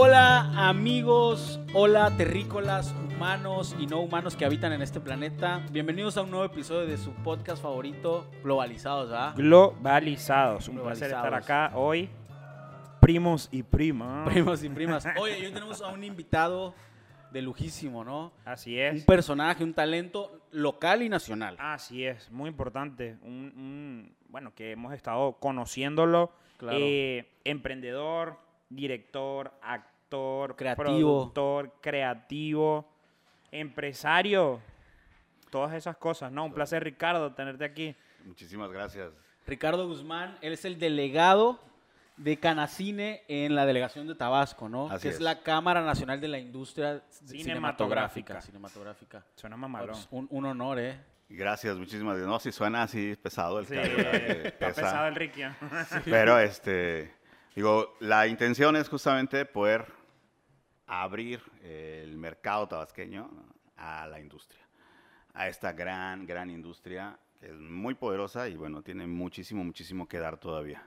Hola amigos, hola terrícolas, humanos y no humanos que habitan en este planeta. Bienvenidos a un nuevo episodio de su podcast favorito, Globalizados, ¿ah? Globalizados. Un placer estar Globalizados. acá hoy. Primos y primas. Primos y primas. Oye, hoy tenemos a un invitado de lujísimo, ¿no? Así Un es. personaje, un talento local y nacional. Así es, muy importante. Un, un- bueno, que hemos estado conociéndolo. Claro. Eh, emprendedor, director, actor, Creativo. productor, creativo, empresario. Todas esas cosas, ¿no? Un placer, Ricardo, tenerte aquí. Muchísimas gracias. Ricardo Guzmán, él es el delegado de Canacine en la delegación de Tabasco, ¿no? Así que es. es. la Cámara Nacional de la Industria Cinematográfica. Cinematográfica. Cinematográfica. Suena mamalón. Pues, un, un honor, ¿eh? Gracias, muchísimas gracias. No, si suena así pesado el Sí, cabello, eh, está pesa. pesado el Ricky. ¿eh? Pero este, digo, la intención es justamente poder abrir el mercado tabasqueño a la industria, a esta gran, gran industria que es muy poderosa y bueno, tiene muchísimo, muchísimo que dar todavía.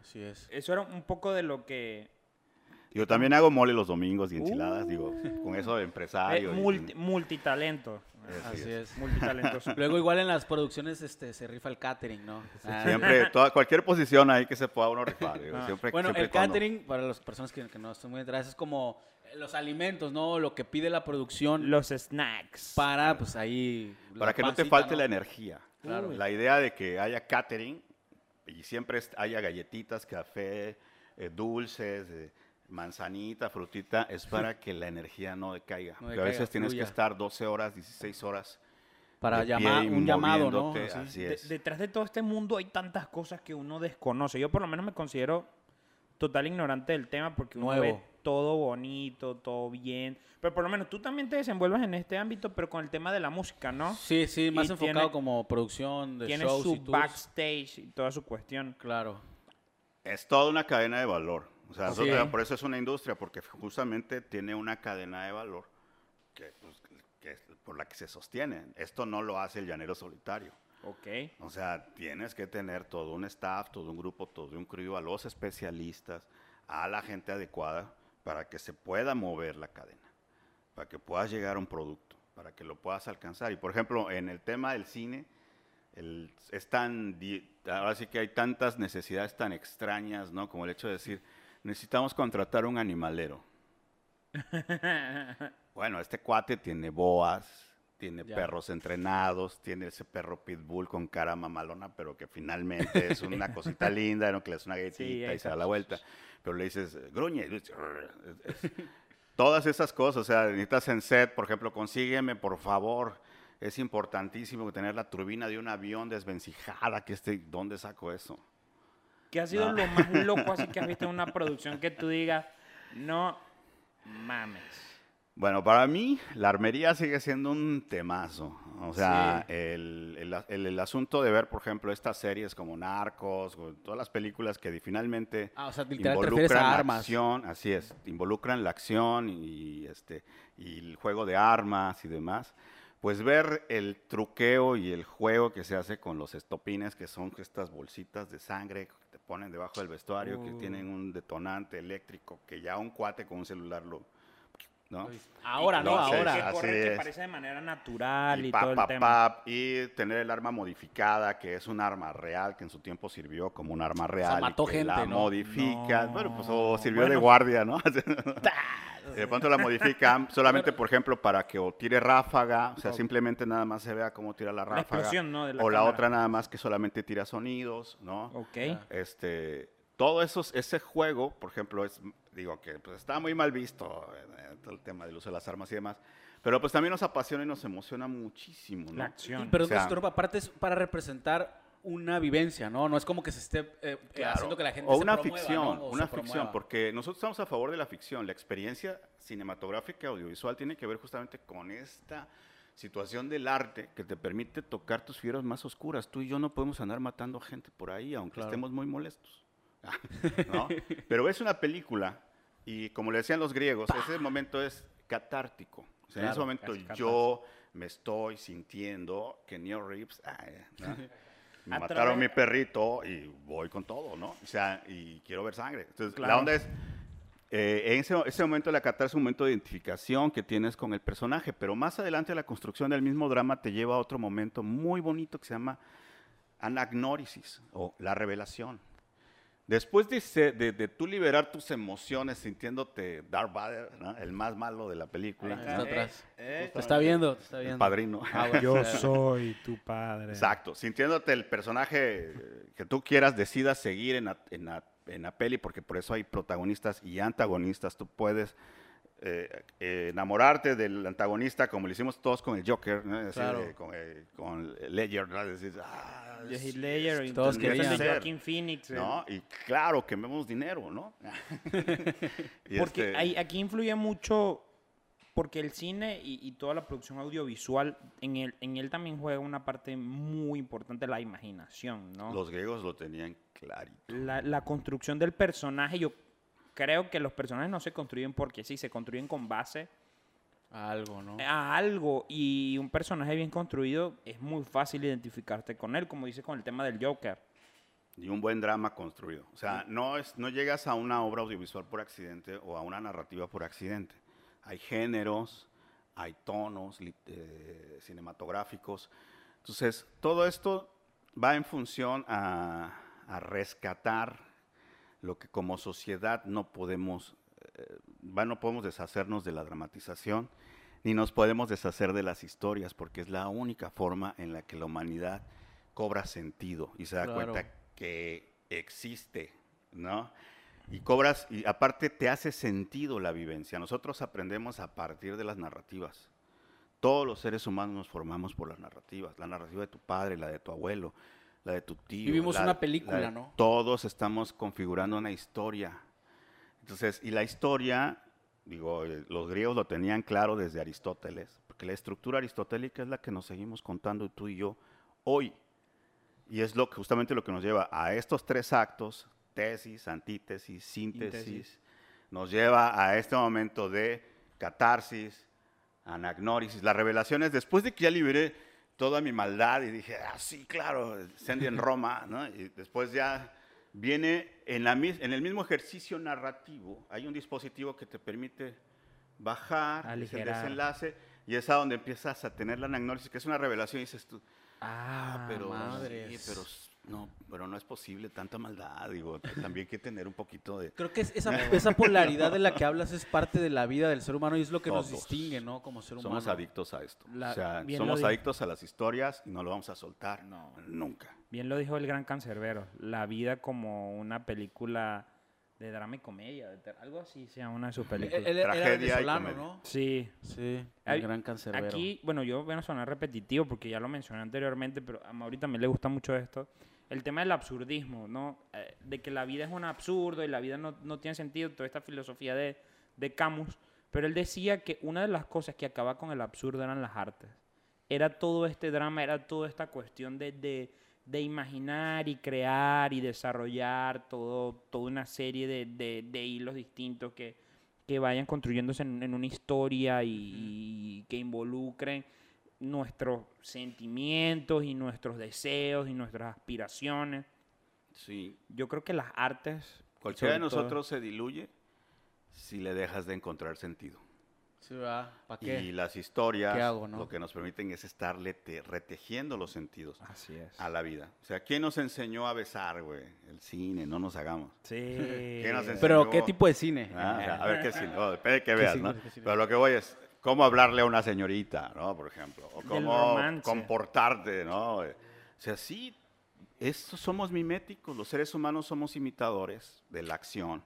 Así es. Eso era un poco de lo que Yo también hago mole los domingos y enchiladas, digo, con eso de Eh, empresario. y- multi- multitalento. Así Así es. Multitalentoso. Luego igual en las producciones este, se rifa el catering, ¿no? Ah, Siempre, toda, cualquier posición ahí que se pueda uno rifar. digo, Ah. siempre- Bueno, siempre el cuando- catering, para las personas que, que no están muy enteradas, es como eh, los alimentos, ¿no? Lo que pide la producción Los snacks. para, pues ahí... Para que no te falte ¿no? la energía. Claro. La idea de que haya catering y siempre haya galletitas, café, eh, dulces, eh, manzanita, frutita, es para que la energía no decaiga. No Porque decaiga, a veces tienes fluya. que estar 12 horas, 16 horas. Para llamar, un llamado, ¿no? Así. De- es. detrás de todo este mundo hay tantas cosas que uno desconoce. Yo por lo menos me considero total ignorante del tema porque uno Nuevo. ve todo bonito, todo bien. Pero por lo menos tú también te desenvuelves en este ámbito, pero con el tema de la música, ¿no? Sí, sí, más Y enfocado tiene- como producción de Tiene shows su y backstage y toda su cuestión. Claro. Es toda una cadena de valor. O sea, nosotros- por eso es una industria, porque justamente tiene una cadena de valor que, pues, que es por la que se sostiene. Esto no lo hace el llanero solitario. Ok. O sea, tienes que tener todo un staff, todo un grupo, todo un crew, a los especialistas, a la gente adecuada para que se pueda mover la cadena, para que puedas llegar a un producto, para que lo puedas alcanzar. Y por ejemplo, en el tema del cine, el- es tan, ahora sí que hay tantas necesidades tan extrañas, ¿no? Como el hecho de decir, necesitamos contratar un animalero. Bueno, este cuate tiene boas, tiene Ya. perros entrenados, tiene ese perro pitbull con cara mamalona, pero que finalmente es una cosita linda, ¿no? que le das una galletita y se da la vuelta. Pero le dices, gruñe. Todas esas cosas, o sea, necesitas en set, por ejemplo, consígueme, por favor. Es importantísimo tener la turbina de un avión desvencijada, que este, ¿dónde saco eso? ¿Qué ha sido No. lo más loco así que has visto en una producción que tú digas, no mames? Bueno, para mí la armería sigue siendo un temazo. O sea, Sí. el, el- el- el asunto de ver, por ejemplo, estas series como Narcos, o todas las películas que finalmente Ah, o sea, literal te refieres a la armas. acción, así es, involucran la acción y, este, y el juego de armas y demás. Pues ver el truqueo y el juego que se hace con los estopines, que son estas bolsitas de sangre ponen debajo del vestuario, que Uh. tienen un detonante eléctrico, que ya un cuate con un celular lo... ¿no? Ahora, ¿no? Ahora. Que Así corre, que es. parece de manera natural y, y, pa, todo el pa, tema. pa, y tener el arma modificada, que es un arma real, que en su tiempo sirvió como un arma real. y mató que gente, la ¿no? modifica. Bueno, pues o sirvió de guardia, ¿no? Y de pronto la modifican solamente, por ejemplo, para que o tire ráfaga, o sea, simplemente nada más se vea cómo tira la La ráfaga. explosión, ¿no? de la o la cámara. otra nada más que solamente tira sonidos, ¿no? Ok. Este, todo eso, ese juego, por ejemplo, es, digo que pues, está muy mal visto eh, todo el tema del uso de las armas y demás, pero pues también nos apasiona y nos emociona muchísimo, ¿no? La acción. Pero O sea- aparte es para representar una vivencia, ¿no? No es como que se esté eh, eh, Claro. haciendo que la gente o se una promueva, ficción, ¿no? O una se ficción, promueva. porque nosotros estamos a favor de la ficción. La experiencia cinematográfica audiovisual tiene que ver justamente con esta situación del arte que te permite tocar tus fibras más oscuras. Tú y yo no podemos andar matando gente por ahí, aunque Claro. estemos muy molestos. ¿no? Pero ves una película y como le decían los griegos, ese momento es catártico. O sea, en ese momento yo me estoy sintiendo que Neil Reeves, ay, ¿no? me mataron mi perrito y voy con todo, ¿no? O sea, y quiero ver sangre. Entonces, la Claro. onda es, eh, en ese, ese momento de la catarsis es un momento de identificación que tienes con el personaje, pero más adelante la construcción del mismo drama te lleva a otro momento muy bonito que se llama anagnórisis o la revelación. Después de, se- de, de tú liberar tus emociones sintiéndote Darth Vader, ¿no? el más malo de la película, está atrás. Eh, Te está viendo, te está el viendo. padrino. Ah, bueno. Yo soy tu padre. Exacto, sintiéndote el personaje eh, que tú quieras, decidas seguir en la, en la- en la peli, porque por eso hay protagonistas y antagonistas. Tú puedes eh, eh, enamorarte del antagonista, como lo hicimos todos con el Joker, ¿no? Así Claro. de- con, eh, con Ledger, ¿no? Decir, ah, es- Ledger y Todos querían. Joaquin Phoenix. eh. ¿no? Y claro, quememos dinero, ¿no? Y Porque este, ahí- aquí influye mucho, porque el cine y, y toda la producción audiovisual, en él, en él también juega una parte muy importante, la imaginación, ¿no? los griegos lo tenían clarito. La, la construcción del personaje, yo creo que los personajes no se construyen porque sí, se construyen con base Algo, ¿no? a algo y un personaje bien construido es muy fácil identificarte con él, como dice con el tema del Joker. Y un buen drama construido. O sea, no, es, no llegas a una obra audiovisual por accidente o a una narrativa por accidente. Hay géneros, hay tonos eh, cinematográficos. Entonces, todo esto va en función a, a rescatar lo que como sociedad no podemos, eh, no podemos deshacernos de la dramatización, ni nos podemos deshacer de las historias, porque es la única forma en la que la humanidad cobra sentido y se da Claro. cuenta que existe, ¿no? Y cobras, y aparte te hace sentido la vivencia. Nosotros aprendemos a partir de las narrativas. Todos los seres humanos nos formamos por las narrativas. La narrativa de tu padre, la de tu abuelo, la de tu tío. Vivimos la- una película, la ¿no? Todos estamos configurando una historia. Entonces, y la historia, digo, eh, los griegos lo tenían claro desde Aristóteles, porque la estructura aristotélica es la que nos seguimos contando tú y yo hoy. Y es lo que, justamente lo que nos lleva a estos tres actos, tesis, antítesis, síntesis, Síntesis. nos lleva a este momento de catarsis, anagnórisis. Las revelaciones, después de que ya liberé toda mi maldad y dije, ah, sí, claro, Sandy en Roma, ¿no? Y después ya viene en, la, en el mismo ejercicio narrativo, hay un dispositivo que te permite bajar, el desenlace, y es a donde empiezas a tener la anagnórisis, que es una revelación, y dices tú, Ah, Ah, pero, madres. sí, pero no, pero no es posible tanta maldad, digo, también hay que tener un poquito de... Creo que es- esa, esa polaridad de la que hablas es parte de la vida del ser humano y es lo que nos distingue, ¿no? Como ser humano. Somos adictos a esto. La- o sea, somos di- adictos a las historias y no lo vamos a soltar. No. Nunca. Bien lo dijo el gran cancerbero, la vida como una película de drama y comedia, de algo así se llama una de sus películas. él era Tragedia comedia. ¿no? Sí, Sí, Ay, el gran cancerbero. Aquí, bueno, yo voy a sonar repetitivo porque ya lo mencioné anteriormente, pero a Mauri también le gusta mucho esto. El tema del absurdismo, ¿no? Eh, de que la vida es un absurdo y la vida no, no tiene sentido, toda esta filosofía de, de Camus. Pero él decía que una de las cosas que acaba con el absurdo eran las artes. Era todo este drama, era toda esta cuestión de, de, de imaginar y crear y desarrollar todo, toda una serie de, de- de hilos distintos que, que vayan construyéndose en, en una historia y, y que involucren nuestros sentimientos y nuestros deseos y nuestras aspiraciones. Sí. Yo creo que las artes... Cualquiera de sobre todo- nosotros se diluye si le dejas de encontrar sentido. Sí, va. ¿Para qué? Y las historias ¿Qué hago, no? lo que nos permiten es estarle te- retejiendo los sentidos Así es. a la vida. O sea, ¿quién nos enseñó a besar, güey? El cine, no nos hagamos. Sí. nos enseñó? Pero, ¿qué tipo de cine? Ah, o sea, a ver qué cine, oh, depende de qué ¿Qué veas, cine? ¿no? ¿Qué cine? Pero lo que voy es cómo hablarle a una señorita, ¿no? Por ejemplo, o cómo comportarte, ¿no? O sea, sí, estos somos miméticos, los seres humanos somos imitadores de la acción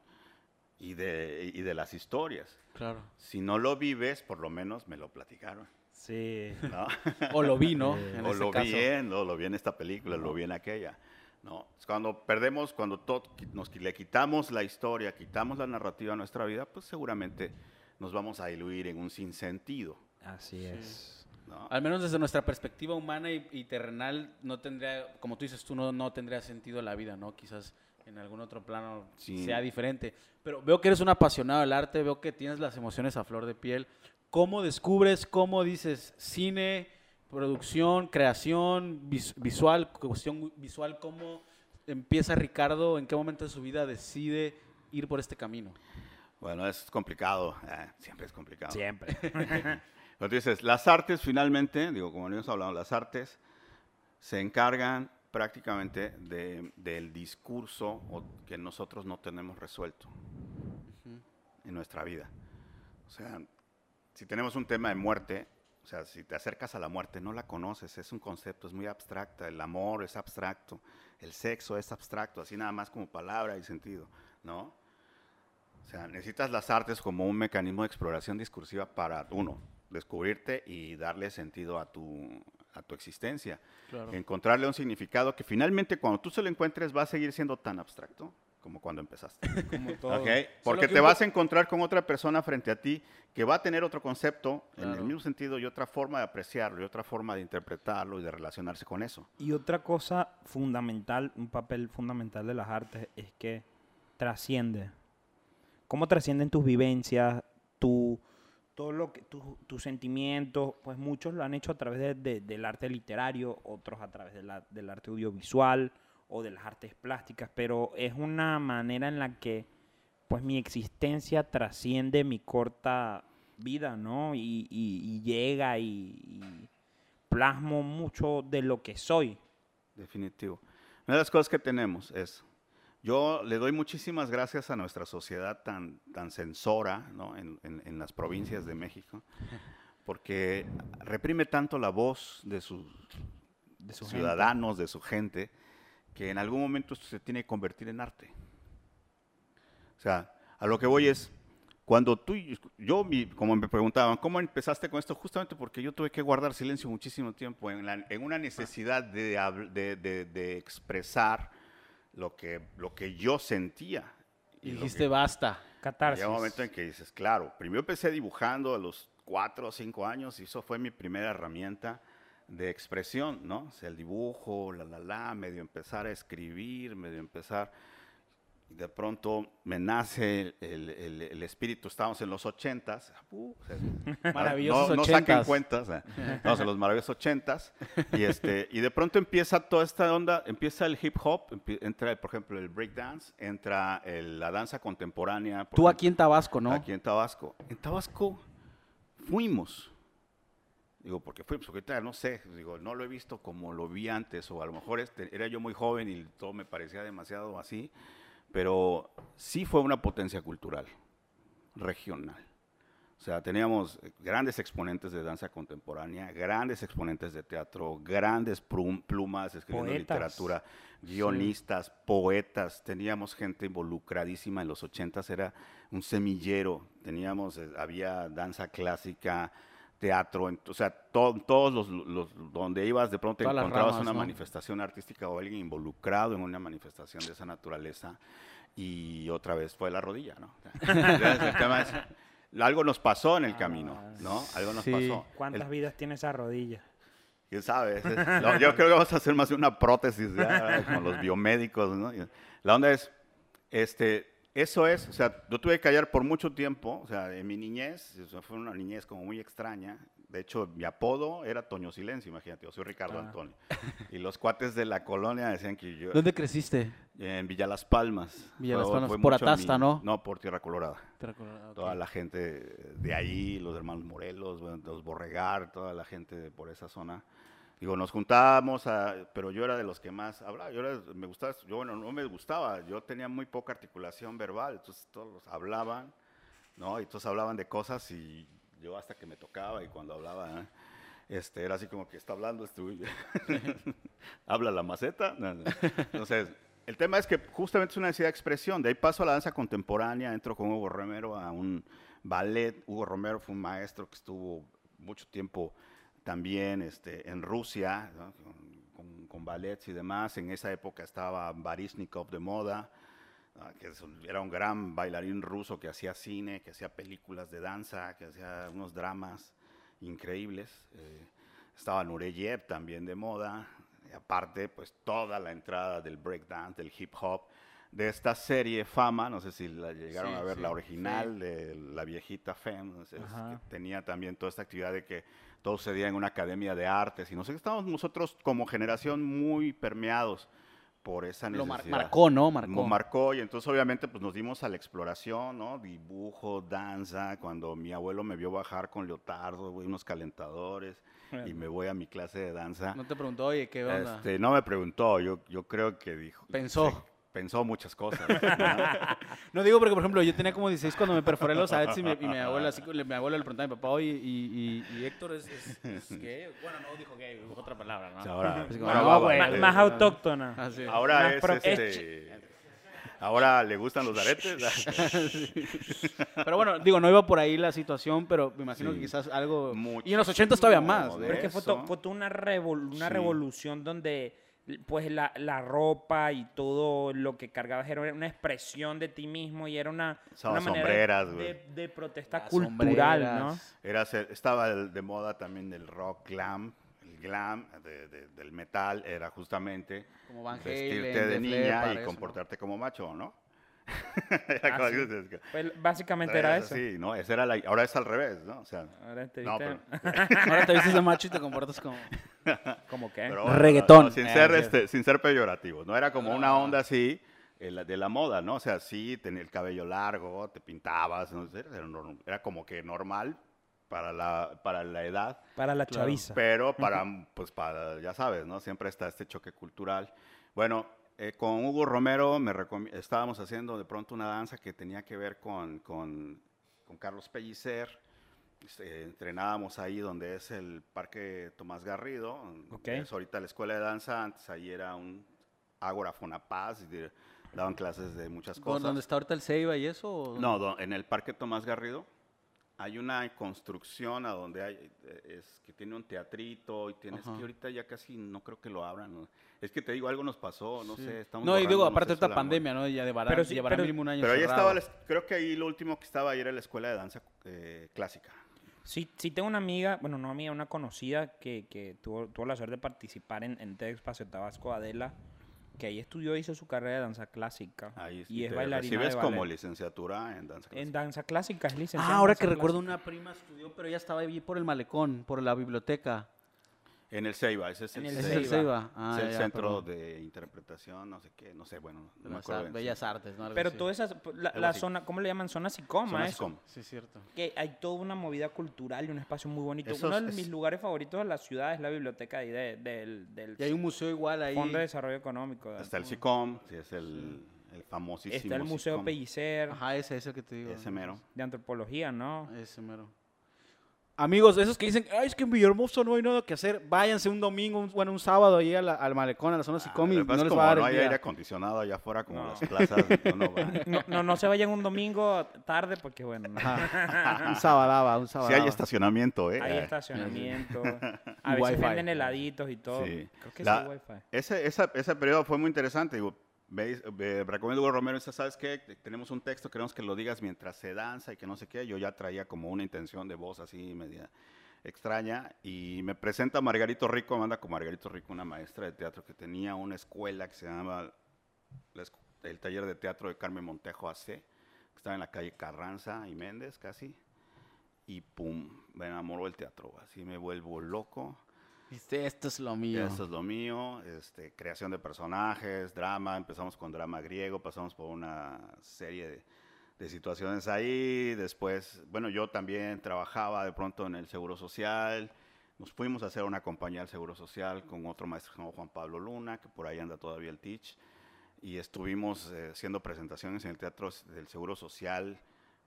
y de, y de las historias. Claro. Si no lo vives, por lo menos me lo platicaron, Sí. ¿no? O lo vi, ¿no? En o este lo caso. vi en, o lo vi en esta película, lo vi en aquella. ¿no? Es Cuando perdemos, cuando to- nos, le quitamos la historia, quitamos la narrativa a nuestra vida, pues seguramente nos vamos a diluir en un sinsentido. Así es. ¿no? Al menos desde nuestra perspectiva humana y, y terrenal, no tendría, como tú dices tú, no, no tendría sentido la vida, ¿no? Quizás en algún otro plano Sí. sea diferente. Pero veo que eres un apasionado del arte, veo que tienes las emociones a flor de piel. ¿Cómo descubres, cómo dices cine, producción, creación, vis- visual, cuestión visual, cómo empieza Ricardo, en qué momento de su vida decide ir por este camino? Bueno, es complicado, eh, siempre es complicado. Siempre. Entonces dices, las artes finalmente, digo, como hemos hablado, las artes se encargan prácticamente de- del discurso que nosotros no tenemos resuelto en nuestra vida. O sea, si tenemos un tema de muerte, o sea, si te acercas a la muerte, no la conoces, es un concepto, es muy abstracta, el amor es abstracto, el sexo es abstracto, así nada más como palabra y sentido, ¿no? O sea, necesitas las artes como un mecanismo de exploración discursiva para, uno, descubrirte y darle sentido a tu, a tu existencia. Claro. Encontrarle un significado que finalmente cuando tú se lo encuentres va a seguir siendo tan abstracto como cuando empezaste. Como todo. ¿ok? Porque que te un vas a encontrar con otra persona frente a ti que va a tener otro concepto en el Claro. mismo sentido y otra forma de apreciarlo y otra forma de interpretarlo y de relacionarse con eso. Y otra cosa fundamental, un papel fundamental de las artes es que trasciende. ¿Cómo trascienden tus vivencias, tu, todo lo que, tu- tus sentimientos? Pues muchos lo han hecho a través de- de- del arte literario, otros a través de la- del arte audiovisual o de las artes plásticas, pero es una manera en la que pues mi existencia trasciende mi corta vida, ¿no? Y, y- y llega y, y plasmo mucho de lo que soy. Definitivo. Una de las cosas que tenemos es, yo le doy muchísimas gracias a nuestra sociedad tan, tan censora ¿no? en, en- en las provincias de México, porque reprime tanto la voz de sus De su gente. ciudadanos, de su gente, que en algún momento esto se tiene que convertir en arte. O sea, a lo que voy es, cuando tú, y- yo, mi- como me preguntaban, ¿cómo empezaste con esto? Justamente porque yo tuve que guardar silencio muchísimo tiempo en, la- en una necesidad de- de- de expresar lo que, lo que yo sentía. Y dijiste, que- basta. Catarsis. Llega un momento en que dices, claro, primero empecé dibujando a los cuatro o cinco años y eso fue mi primera herramienta de expresión, ¿no? O sea, el dibujo, la, la, la, medio empezar a escribir, medio empezar. Y de pronto me nace el, el- el espíritu, estábamos en los ochentas. uh, Maravillosos no, no saquen ochentas. cuentas, eh, estamos en los maravillosos ochentas. Y, este, y de pronto empieza toda esta onda, empieza el hip hop, entra, por ejemplo, el breakdance, entra la danza contemporánea. por Tú ejemplo, aquí en Tabasco, ¿no? Aquí en Tabasco. En Tabasco fuimos. Digo, porque fuimos, porque ahorita no sé, digo, no lo he visto como lo vi antes, o a lo mejor este, era yo muy joven y todo me parecía demasiado así, pero sí fue una potencia cultural, regional. O sea, teníamos grandes exponentes de danza contemporánea, grandes exponentes de teatro, grandes plum- plumas escribiendo Poetas. literatura, guionistas, poetas. Teníamos gente involucradísima en los ochentas, era un semillero. Teníamos, eh, había danza clásica, teatro, en- o sea, to- todos los, los- donde ibas de pronto Todas encontrabas ramas, una ¿no? manifestación artística o alguien involucrado en una manifestación de esa naturaleza y otra vez fue la rodilla, ¿no? Entonces, el tema es, algo nos pasó en el camino, ¿no? Algo nos Sí. pasó. ¿Cuántas El- vidas tiene esa rodilla? ¿Quién sabe? Es- es- lo- yo creo que vamos a hacer más de una prótesis ya, con los biomédicos, ¿no? La onda es, este, eso es, o sea, yo tuve que callar por mucho tiempo, o sea, en mi niñez, o sea, fue una niñez como muy extraña. De hecho, mi apodo era Toño Silencio, imagínate, yo soy Ricardo Ah. Antonio. Y los cuates de la colonia decían que yo... ¿Dónde creciste? En Villa Las Palmas. Villa Las Palmas, por Atasta, mi- ¿no? No, por Tierra Colorada. Recuerdo- ok. Toda la gente de ahí, los hermanos Morelos, los Borregar, toda la gente de por esa zona. Digo, nos juntábamos, a- pero yo era de los que más hablaba. Yo era- me gustaba, yo bueno, no me gustaba, yo tenía muy poca articulación verbal, entonces todos hablaban, ¿no? Y todos hablaban de cosas y yo hasta que me tocaba y cuando hablaba, ¿eh? este, era así como que está hablando, habla la maceta. Entonces, el tema es que justamente es una necesidad de expresión. De ahí paso a la danza contemporánea, entro con Hugo Romero a un ballet. Hugo Romero fue un maestro que estuvo mucho tiempo también este, en Rusia, ¿no? con, con- ballets y demás. En esa época estaba Baryshnikov de moda, ah, que era un gran bailarín ruso que hacía cine, que hacía películas de danza, que hacía unos dramas increíbles. Eh, estaba Nureyev también de moda. Y aparte, pues toda la entrada del breakdance, del hip hop, de esta serie Fama, no sé si la llegaron Sí, a ver, sí, la original de la viejita Femme, no sé, que tenía también toda esta actividad de que todo sucedía en una academia de artes y no sé, estábamos nosotros como generación muy permeados por esa Lo necesidad. mar- marcó, ¿no? Marcó. Marcó. marcó y entonces obviamente pues nos dimos a la exploración, ¿no? Dibujo, danza, cuando mi abuelo me vio bajar con leotardo, güey, unos calentadores y me voy a mi clase de danza. No te preguntó, oye, ¿qué onda? Este, no me preguntó, yo, yo creo que dijo. Pensó. Pensó muchas cosas. ¿no? No digo porque, por ejemplo, yo tenía como 16 cuando me perforé los aretes y, mi, y mi abuela, así, le- mi abuelo le preguntaba a mi papá, oye, y, y, y Héctor es, es- es gay. Bueno, no dijo gay, dijo otra palabra, ¿no? O sea, ahora, Así como, ahora no, va a güey. bailar. Más, más autóctona. Ah, sí. Ahora Más es pro- este. Ahora le gustan los aretes. Pero bueno, digo, no iba por ahí la situación, pero me imagino Sí. que quizás algo... Y en los 80 todavía más. de Pero es que fue, fue una, revol- una Sí. revolución donde pues la, la ropa y todo lo que cargabas era una expresión de ti mismo y era una, Usaba una manera sombreras, de, güey. de- de protesta Las cultural, ¿no? Era, ser- estaba el- de moda también el rock glam. El glam de- de- del metal era justamente Como Van vestirte Halen, de niña y eso, ¿no? comportarte como macho, ¿no? Era Ah, sí. Pues básicamente era eso. Sí, ¿no? Esa era la, ahora es al revés, ¿no? O sea, Ahora te no, viste- pero, Ahora te vistes de macho y te comportas como... como que pero Reggaetón. no, sin, Eh, ser, sí. este, sin ser peyorativo, ¿no? Era como una Ah. onda así eh, la- de la moda, ¿no? O sea, sí, tenía el cabello largo, te pintabas, ¿no? Era, era como que normal para la, para la edad. para la Claro. chaviza. Pero para, pues para, ya sabes, ¿no? Siempre está este choque cultural. Bueno, eh, con Hugo Romero me estábamos haciendo de pronto una danza que tenía que ver con, con, con Carlos Pellicer. Este, entrenábamos ahí donde es el Parque Tomás Garrido. Ok. Es ahorita la escuela de danza, antes ahí era un Ágora Fonapaz, y de- daban clases de muchas ¿Con cosas. ¿Dónde está ahorita el Ceiba y eso? No, do- en el Parque Tomás Garrido hay una construcción a donde hay, eh, es que tiene un teatrito y tienes Ajá. que ahorita ya casi no creo que lo abran. ¿no? Es que te digo, algo nos pasó, no Sí. sé. Estamos No, y digo, aparte de esta pandemia, ¿no? Ya llevará, Pero sí, llevará pero- mínimo un año Pero ahí cerrado. estaba, creo que ahí lo último que estaba ahí era la escuela de danza eh, clásica. Sí, sí tengo una amiga, bueno, no amiga, una conocida que, que tuvo, tuvo la suerte de participar en, en TED Espacio Tabasco, Adela, que ahí estudió, hizo su carrera de danza clásica. Ahí y es bailarina recibes de como ballet. licenciatura en danza clásica. En danza clásica es licenciada. Ah, ahora danza que recuerdo, clásica. una prima estudió, pero ella estaba ahí por el malecón, por la biblioteca. En el Ceiba, ese es En el, el ¿Es Ceiba. el Ceiba? Ah, es el ya, centro perdón. de interpretación, no sé qué, no sé, bueno, no me acuerdo. Bellas. Artes, ¿no? Algo Pero toda esa, la, Algo la así. zona, ¿cómo le llaman? Zona Sicoma, Zona eso. Sicom. Sí, es cierto. Que hay toda una movida cultural y un espacio muy bonito. Eso Uno de es- mis lugares favoritos de la ciudad es la biblioteca ahí de- del, del Y hay un museo igual ahí. Fondo de Desarrollo Económico. de- Está el SICOM, sí, es el, el famosísimo Está el Museo SICOM. Pellicer Ajá, ese es el que te digo. Ese mero. de Antropología, ¿no? Ese mero. Amigos, esos que dicen, ay, es que en Villahermosa no hay nada que hacer, váyanse un domingo, un, bueno, un sábado ahí a la- al malecón, a la zona Ah, Sicomi, no es les como va a dar no hay aire acondicionado allá afuera como No. las plazas, va. No, no, no se vayan un domingo tarde porque, bueno, no. Ajá. un sabadaba, un Sí sabadaba. hay estacionamiento, ¿eh? hay Eh, estacionamiento. A veces wifi. venden heladitos y todo. Sí. Creo que La- sí, wifi. Ese, esa- ese periodo fue muy interesante. Digo, eh, recomiendo Hugo Romero, ¿sabes qué? Te- Tenemos un texto, queremos que lo digas mientras se danza y que no sé qué. Yo ya traía como una intención de voz así media extraña y me presenta Margarito Rico, manda con Margarito Rico, una maestra de teatro que tenía una escuela que se llama la escu- el taller de teatro de Carmen Montejo AC, que estaba en la calle Carranza y Méndez casi. Y pum, me enamoró el teatro, así me vuelvo loco. Dice, esto es lo mío. Eso es lo mío, este, creación de personajes, drama, empezamos con drama griego, pasamos por una serie de, de situaciones ahí, después, bueno, yo también trabajaba de pronto en el Seguro Social, nos fuimos a hacer una compañía del Seguro Social con otro maestro como Juan Pablo Luna, que por ahí anda todavía el Teach, y estuvimos eh, haciendo presentaciones en el Teatro del Seguro Social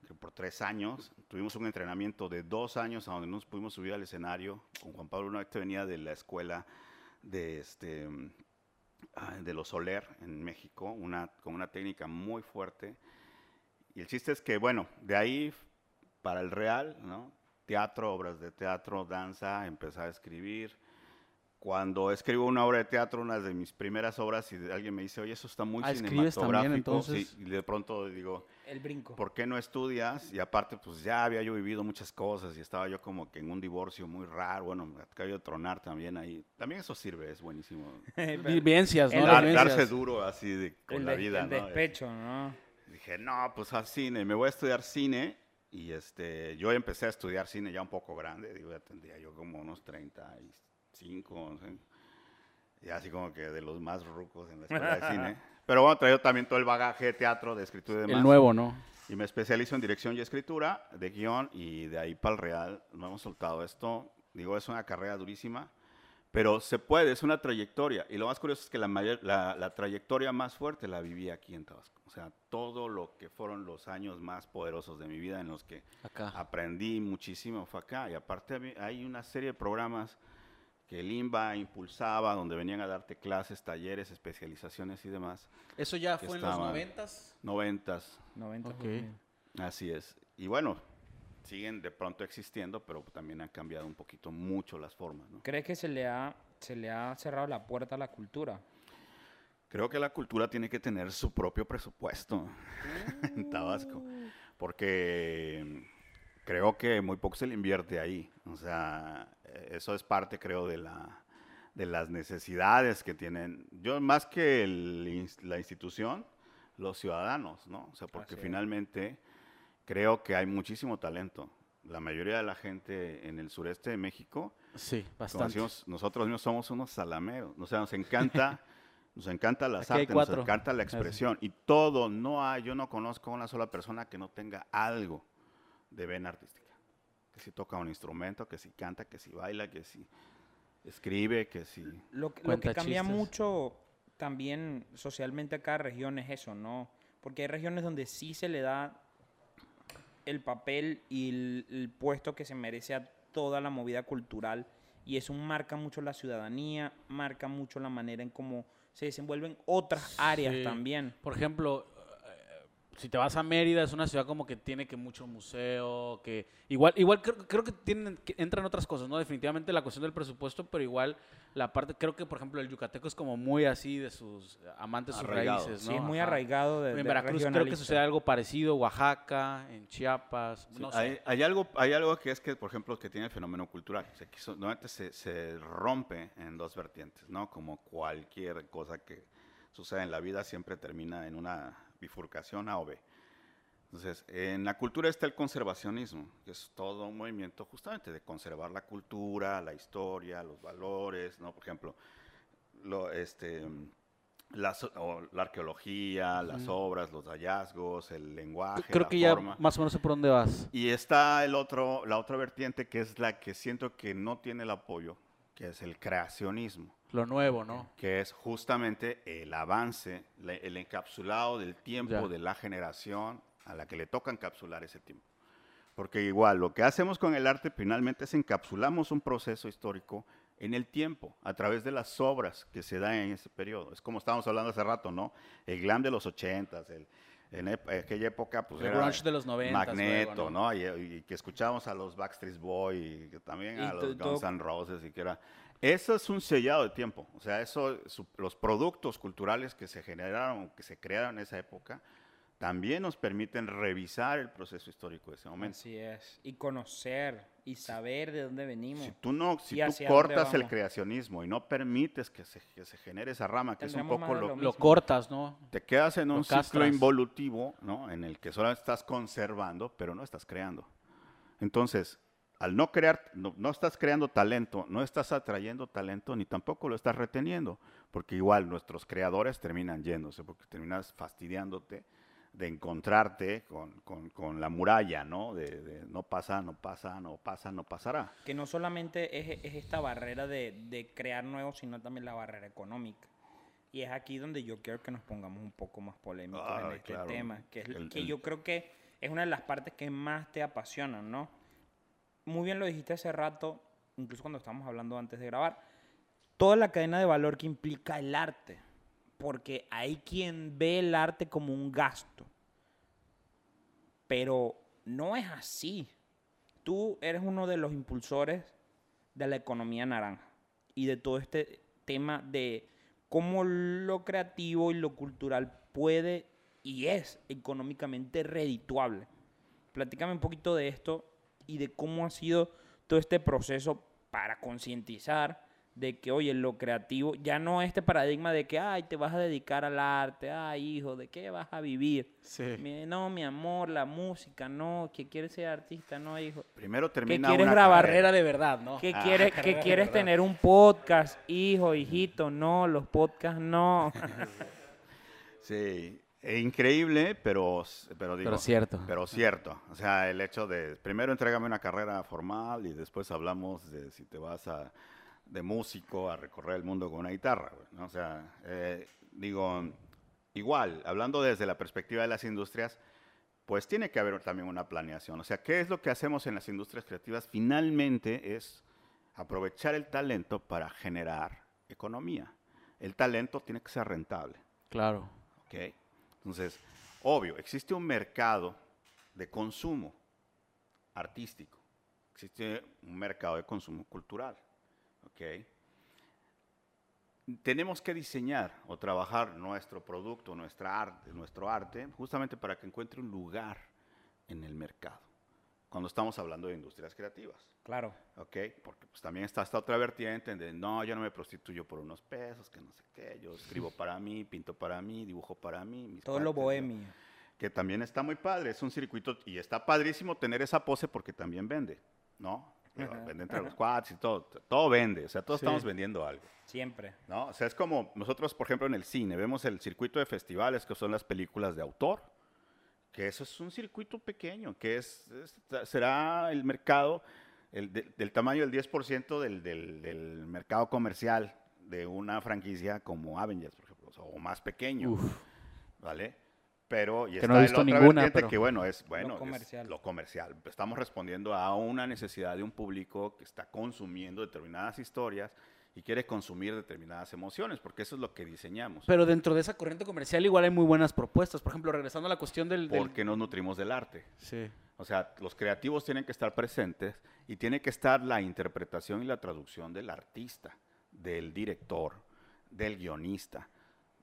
que por tres años. Tuvimos un entrenamiento de dos años a donde nos pudimos subir al escenario con Juan Pablo Luna, este venía de la escuela de, este, ah, de los Soler en México, una, con una técnica muy fuerte. Y el chiste es que, bueno, de ahí para el real, ¿no? Teatro, obras de teatro, danza, empecé a escribir cuando escribo una obra de teatro, una de mis primeras obras, y alguien me dice, oye, eso está muy ah, cinematográfico. También, entonces... Y de pronto digo, ¿por qué no estudias? Y aparte, pues ya había yo vivido muchas cosas y estaba yo como que en un divorcio muy raro. Bueno, me acabé de tronar también ahí. También eso sirve, es buenísimo. Vivencias, ¿no? Darse duro así de, con la vida, el ¿no? despecho, ¿no? Dije, no, pues a cine, me voy a estudiar cine. Y este, yo empecé a estudiar cine ya un poco grande, digo, ya tendría yo como unos 30 y 5, ¿sí? y así como que de los más rucos en la escuela de cine. Pero bueno, traigo también todo el bagaje de teatro, de escritura y demás. El nuevo, ¿no? Y me especializo en dirección y escritura, de guion, y de ahí para el real no hemos soltado esto. Digo, es una carrera durísima, pero se puede, es una trayectoria. Y lo más curioso es que la, mayor, la, la trayectoria más fuerte la viví aquí en Tabasco. O sea, todo lo que fueron los años más poderosos de mi vida en los que acá. aprendí muchísimo fue acá. Y aparte hay una serie de programas que el INBA impulsaba, donde venían a darte clases, talleres, especializaciones y demás. Eso ya fue en los noventas. Noventas, 90 Ok. Así es. Y bueno, siguen de pronto existiendo, pero también han cambiado un poquito mucho las formas. ¿no? ¿Crees que se le ha se le ha cerrado la puerta a la cultura? Creo que la cultura tiene que tener su propio presupuesto en Tabasco, porque creo que muy poco se le invierte ahí. O sea, eso es parte, creo, de la de las necesidades que tienen. Yo más que el la institución, los ciudadanos, ¿no? O sea, porque finalmente creo que hay muchísimo talento. La mayoría de la gente en el sureste de México Sí, bastante. decimos, nosotros mismos somos unos salameros. O sea, nos encanta, nos encanta las Aquí artes, nos encanta la expresión. Y todo, no hay, yo no conozco a una sola persona que no tenga algo de vena artística. Que si toca un instrumento, que si canta, que si baila, que si escribe, que si... Lo, que- lo que cambia chistes. mucho también socialmente a cada región es eso, ¿no? Porque hay regiones donde sí se le da el papel y el, el puesto que se merece a toda la movida cultural y eso marca mucho la ciudadanía, marca mucho la manera en cómo se desenvuelven otras áreas Sí. también. Por ejemplo, si te vas a Mérida, es una ciudad como que tiene que mucho museo, que igual, igual creo, creo que tienen, que entran otras cosas, ¿no? Definitivamente la cuestión del presupuesto, pero igual la parte, creo que por ejemplo el yucateco es como muy así de sus amantes sus Arraigado. raíces, ¿no? Sí, muy Ajá. arraigado de, En Veracruz creo que sucede algo parecido, Oaxaca, en Chiapas, Sí, no sé. hay, hay algo, hay algo que es que, por ejemplo, que tiene el fenómeno cultural. O sea, que normalmente se, se rompe en dos vertientes, ¿no? Como cualquier cosa que sucede en la vida siempre termina en una bifurcación A o B. Entonces, en la cultura está el conservacionismo, que es todo un movimiento justamente de conservar la cultura, la historia, los valores, ¿no? Por ejemplo, lo, este, o la arqueología, las obras, los hallazgos, el lenguaje, creo la que ya forma. más o menos sé por dónde vas. Y está el otro, la otra vertiente que es la que siento que no tiene el apoyo, que es el creacionismo, Lo nuevo, ¿no? que es justamente el avance, el encapsulado del tiempo Ya. de la generación a la que le toca encapsular ese tiempo. Porque igual, lo que hacemos con el arte finalmente es encapsulamos un proceso histórico en el tiempo, a través de las obras que se dan en ese periodo. Es como estábamos hablando hace rato, ¿no? El glam de los ochentas, el, en aquella época, pues El era grunge de los 90s Magneto, luego, ¿no? Y, y que escuchábamos a los Backstreet Boys y que también Y a los Guns N' Roses y que era... Eso es un sellado de tiempo. O sea, eso, su- los productos culturales que se generaron, que se crearon en esa época, también nos permiten revisar el proceso histórico de ese momento. Así es. Y conocer y saber de dónde venimos. Si tú no, si tú cortas el creacionismo y no permites que se, que se genere esa rama, que es un poco lo, lo Lo cortas, ¿no? te quedas en Lo un ciclo castras. involutivo, ¿no? En el que solo estás conservando, pero no estás creando. Entonces, al no crear, no, no estás creando talento, no estás atrayendo talento, ni tampoco lo estás reteniendo, porque igual nuestros creadores terminan yéndose, porque terminas fastidiándote de encontrarte con, con- con la muralla, ¿no? De, de no pasa, no pasa, no pasa, no pasará. Que no solamente es, es esta barrera de, de crear nuevos, sino también la barrera económica. Y es aquí donde yo quiero que nos pongamos un poco más polémicos en este claro. tema, que, es, El- que el- yo creo que es una de las partes que más te apasionan, ¿no? Muy bien lo dijiste hace rato, incluso cuando estábamos hablando antes de grabar, toda la cadena de valor que implica el arte, porque hay quien ve el arte como un gasto, pero no es así. Tú eres uno de los impulsores de la economía naranja y de todo este tema de cómo lo creativo y lo cultural puede y es económicamente redituable. Platícame un poquito de esto y de cómo ha sido todo este proceso para concientizar de que, oye, lo creativo, ya no este paradigma de que, ay, te vas a dedicar al arte, ay, hijo, ¿de qué vas a vivir? Sí. Mi- No, mi amor, la música, no, que quieres ser artista, no, hijo. Primero termina quieres una grabar? carrera. De verdad, ¿no? ¿Qué Ah, quieres, que quieres tener un podcast, hijo, hijito? No, los podcasts no. Sí, e increíble, pero, pero digo, Pero cierto. Pero cierto. O sea, el hecho de, primero entrégame una carrera formal y después hablamos de si te vas a, de músico a recorrer el mundo con una guitarra. ¿no? O sea, eh, digo, igual, hablando desde la perspectiva de las industrias, pues tiene que haber también una planeación. O sea, ¿qué es lo que hacemos en las industrias creativas? Finalmente es aprovechar el talento para generar economía. El talento tiene que ser rentable. Claro. ¿ok? Entonces, obvio, existe un mercado de consumo artístico, existe un mercado de consumo cultural, ¿ok? Tenemos que diseñar o trabajar nuestro producto, nuestra arte, nuestro arte, justamente para que encuentre un lugar en el mercado, cuando estamos hablando de industrias creativas. Claro. ¿ok? Porque pues también está esta otra vertiente de, no, yo no me prostituyo por unos pesos, que no sé qué, yo escribo para mí, pinto para mí, dibujo para mí. mis Todo lo bohemio. Que también está muy padre, es un circuito, y está padrísimo tener esa pose porque también vende, ¿no? Vende entre los cuates y todo, todo vende, o sea, todos Sí. estamos vendiendo algo. Siempre. ¿no? O sea, es como nosotros, por ejemplo, en el cine, vemos el circuito de festivales que son las películas de autor, que eso es un circuito pequeño, que es, es- será el mercado el de- del tamaño del 10% del, del, del mercado comercial de una franquicia como Avengers, por ejemplo, o más pequeño, Uf. ¿vale? Pero, y Que está no he el visto otra ninguna, vertiente pero- que bueno, es bueno, es comercial. lo comercial. Estamos respondiendo a una necesidad de un público que está consumiendo determinadas historias y quiere consumir determinadas emociones, porque eso es lo que diseñamos. Pero dentro de esa corriente comercial igual hay muy buenas propuestas. Por ejemplo, regresando a la cuestión del... del- Porque nos nutrimos del arte. Sí. O sea, los creativos tienen que estar presentes y tiene que estar la interpretación y la traducción del artista, del director, del guionista,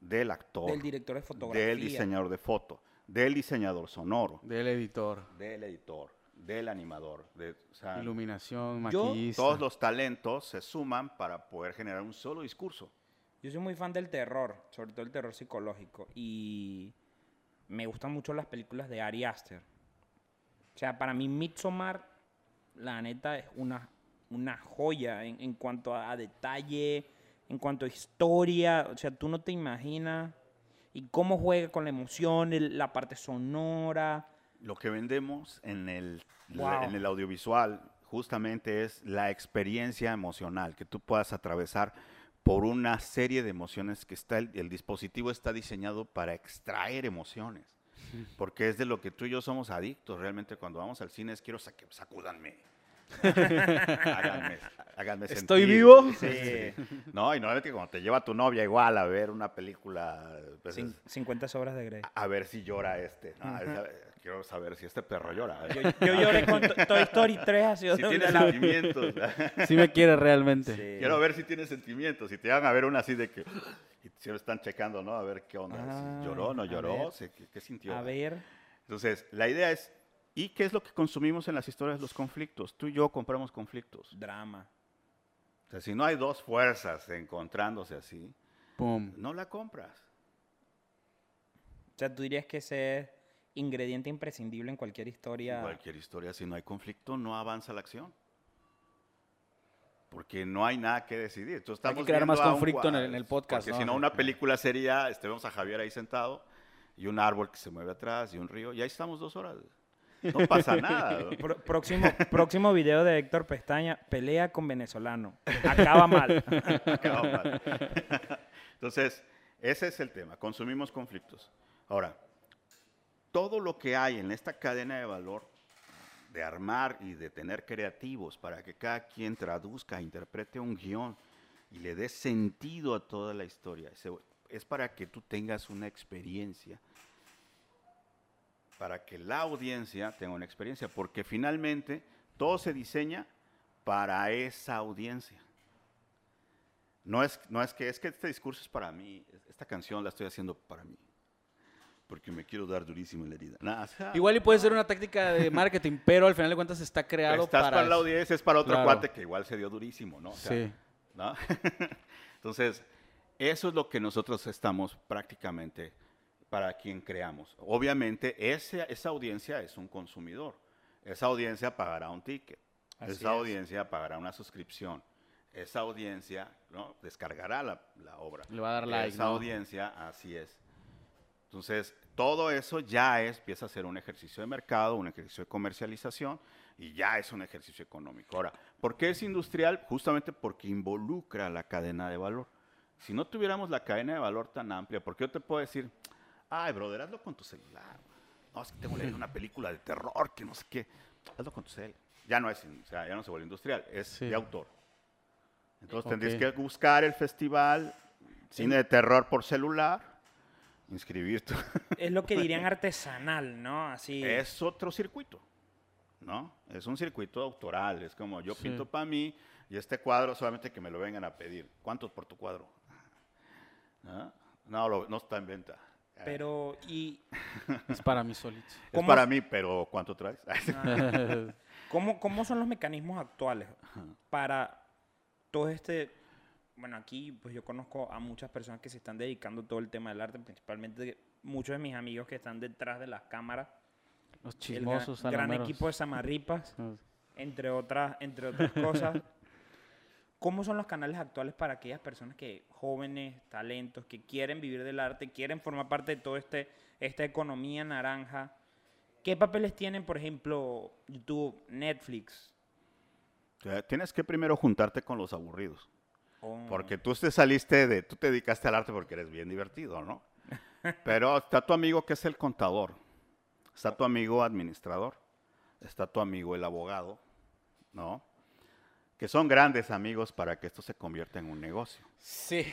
del actor, Del director de fotografía. del diseñador de foto, del diseñador sonoro, Del editor. del editor, del animador, de, o sea, Iluminación, Yo- maquillista. todos los talentos se suman para poder generar un solo discurso. Yo soy muy fan del terror, sobre todo el terror psicológico. Y me gustan mucho las películas de Ari Aster. O sea, para mí Midsommar, la neta, es una, una joya en, en cuanto a, a detalle, en cuanto a historia. O sea, tú no te imaginas. Y cómo juega con la emoción, el- la parte sonora. Lo que vendemos en el, Wow. en el audiovisual justamente es la experiencia emocional, que tú puedas atravesar por una serie de emociones que está el, el dispositivo está diseñado para extraer emociones. Porque es de lo que tú y yo somos adictos realmente cuando vamos al cine es quiero sacúdanme. háganme, háganme ¿Estoy sentir. vivo? Sí. No, y normalmente cuando te lleva tu novia igual a ver una película, pues Cin- es- 50 sobras de Grey. a ver si llora este. ¿no? Es a- quiero saber si este perro llora. Yo, yo lloré con To- Toy Story 3 ha sido si tiene la- sentimientos. Sí me quiere realmente. Sí. Quiero ver si tiene sentimientos. Si te van a ver una así de que. Y siempre están checando, ¿no? A ver qué onda. Ah, si lloró, no lloró, ver. si- ¿qué, qué sintió? A ver. Entonces, la idea es. ¿Y qué es lo que consumimos en las historias? Los conflictos. Tú y yo compramos conflictos. Drama. O sea, si no hay dos fuerzas encontrándose así, Pum. no la compras. O sea, tú dirías que ese es ingrediente imprescindible en cualquier historia. En cualquier historia, si no hay conflicto, no avanza la acción. Porque no hay nada que decidir. Entonces, Hay que estamos crear más un conflicto en el- cua- en el podcast, Porque ¿no? si no, una película sería, este, vemos a Javier ahí sentado y un árbol que se mueve atrás y un río, y ahí estamos dos horas. No pasa nada. próximo, próximo video de Héctor Pestaña, pelea con venezolano. Acaba mal. Acabó mal. Entonces, ese es el tema. Consumimos conflictos. Ahora, todo lo que hay en esta cadena de valor de armar y de tener creativos para que cada quien traduzca, interprete un guion y le dé sentido a toda la historia. Es para que tú tengas una experiencia, para que la audiencia tenga una experiencia, porque finalmente todo se diseña para esa audiencia. No es, no es que es que este discurso es para mí, esta canción la estoy haciendo para mí, porque me quiero dar durísimo en la herida. Nah, o sea, Igual y puede ser una táctica de marketing, pero al final de cuentas está creado estás para... para, la audiencia, es para otro Claro. cuate que igual se dio durísimo, ¿no? O sea, Sí. ¿no? Entonces, eso es lo que nosotros estamos prácticamente para quien creamos. Obviamente, ese- esa audiencia es un consumidor. Esa audiencia pagará un ticket. Así esa es. audiencia pagará una suscripción. Esa audiencia ¿no? descargará la, la obra. Le va a dar like, Esa ¿no? audiencia, así es. Entonces, todo eso ya es, empieza a ser un ejercicio de mercado, un ejercicio de comercialización y ya es un ejercicio económico. Ahora, ¿por qué es industrial? Justamente porque involucra la cadena de valor. Si no tuviéramos la cadena de valor tan amplia, porque yo te puedo decir, ay, brother, hazlo con tu celular. No, es que tengo leer una película de terror, que no sé qué. Hazlo con tu cel. Ya no es, o sea, ya no se vuelve industrial, es Sí. de autor. Entonces Ok. tendrías que buscar el festival cine de terror por celular, inscribir tu... Es lo que dirían artesanal, ¿no? Así. es otro circuito, ¿no? Es un circuito autoral, es como yo Sí. pinto para mí y este cuadro solamente que me lo vengan a pedir. ¿Cuántos por tu cuadro? ¿No? No, lo- no está en venta. Pero, y Es para mí solito. es ¿cómo- para mí, pero ¿cuánto traes? ¿cómo, cómo son los mecanismos actuales para todo este... Bueno, aquí pues yo conozco a muchas personas que se están dedicando a todo el tema del arte, principalmente muchos de mis amigos que están detrás de las cámaras. Los el chismosos, gran, gran salameros. equipo de Samarripas, Ah, entre otras, entre otras cosas. ¿Cómo son los canales actuales para aquellas personas que, jóvenes, talentos, que quieren vivir del arte, quieren formar parte de toda este, esta economía naranja? ¿Qué papeles tienen, por ejemplo, YouTube, Netflix? Tienes que primero juntarte con los aburridos. o- Porque tú te saliste de, tú te dedicaste al arte porque eres bien divertido, ¿no? Pero está tu amigo que es el contador, está tu amigo administrador, está tu amigo el abogado, ¿no? Que son grandes amigos para que esto se convierta en un negocio. Sí.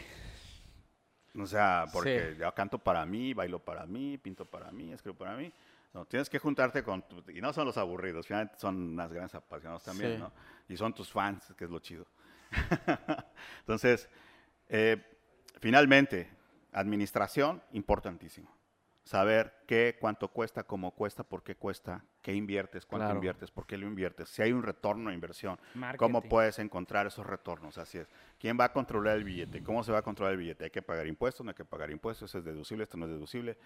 O sea, porque Sí. yo canto para mí, bailo para mí, pinto para mí, escribo para mí. No, tienes que juntarte con, tu- y no son los aburridos, finalmente son unas grandes apasionados también, Sí. ¿no? Y son tus fans, que es lo chido. Entonces, eh, finalmente, administración, importantísimo. Saber qué, cuánto cuesta, cómo cuesta, por qué cuesta, qué inviertes, cuánto Claro. inviertes, por qué lo inviertes, si hay un retorno de inversión, Marketing. cómo puedes encontrar esos retornos, así es. ¿Quién va a controlar el billete? ¿Cómo se va a controlar el billete? ¿Hay que pagar impuestos? ¿No hay que pagar impuestos? ¿Eso es deducible? ¿Esto no es deducible?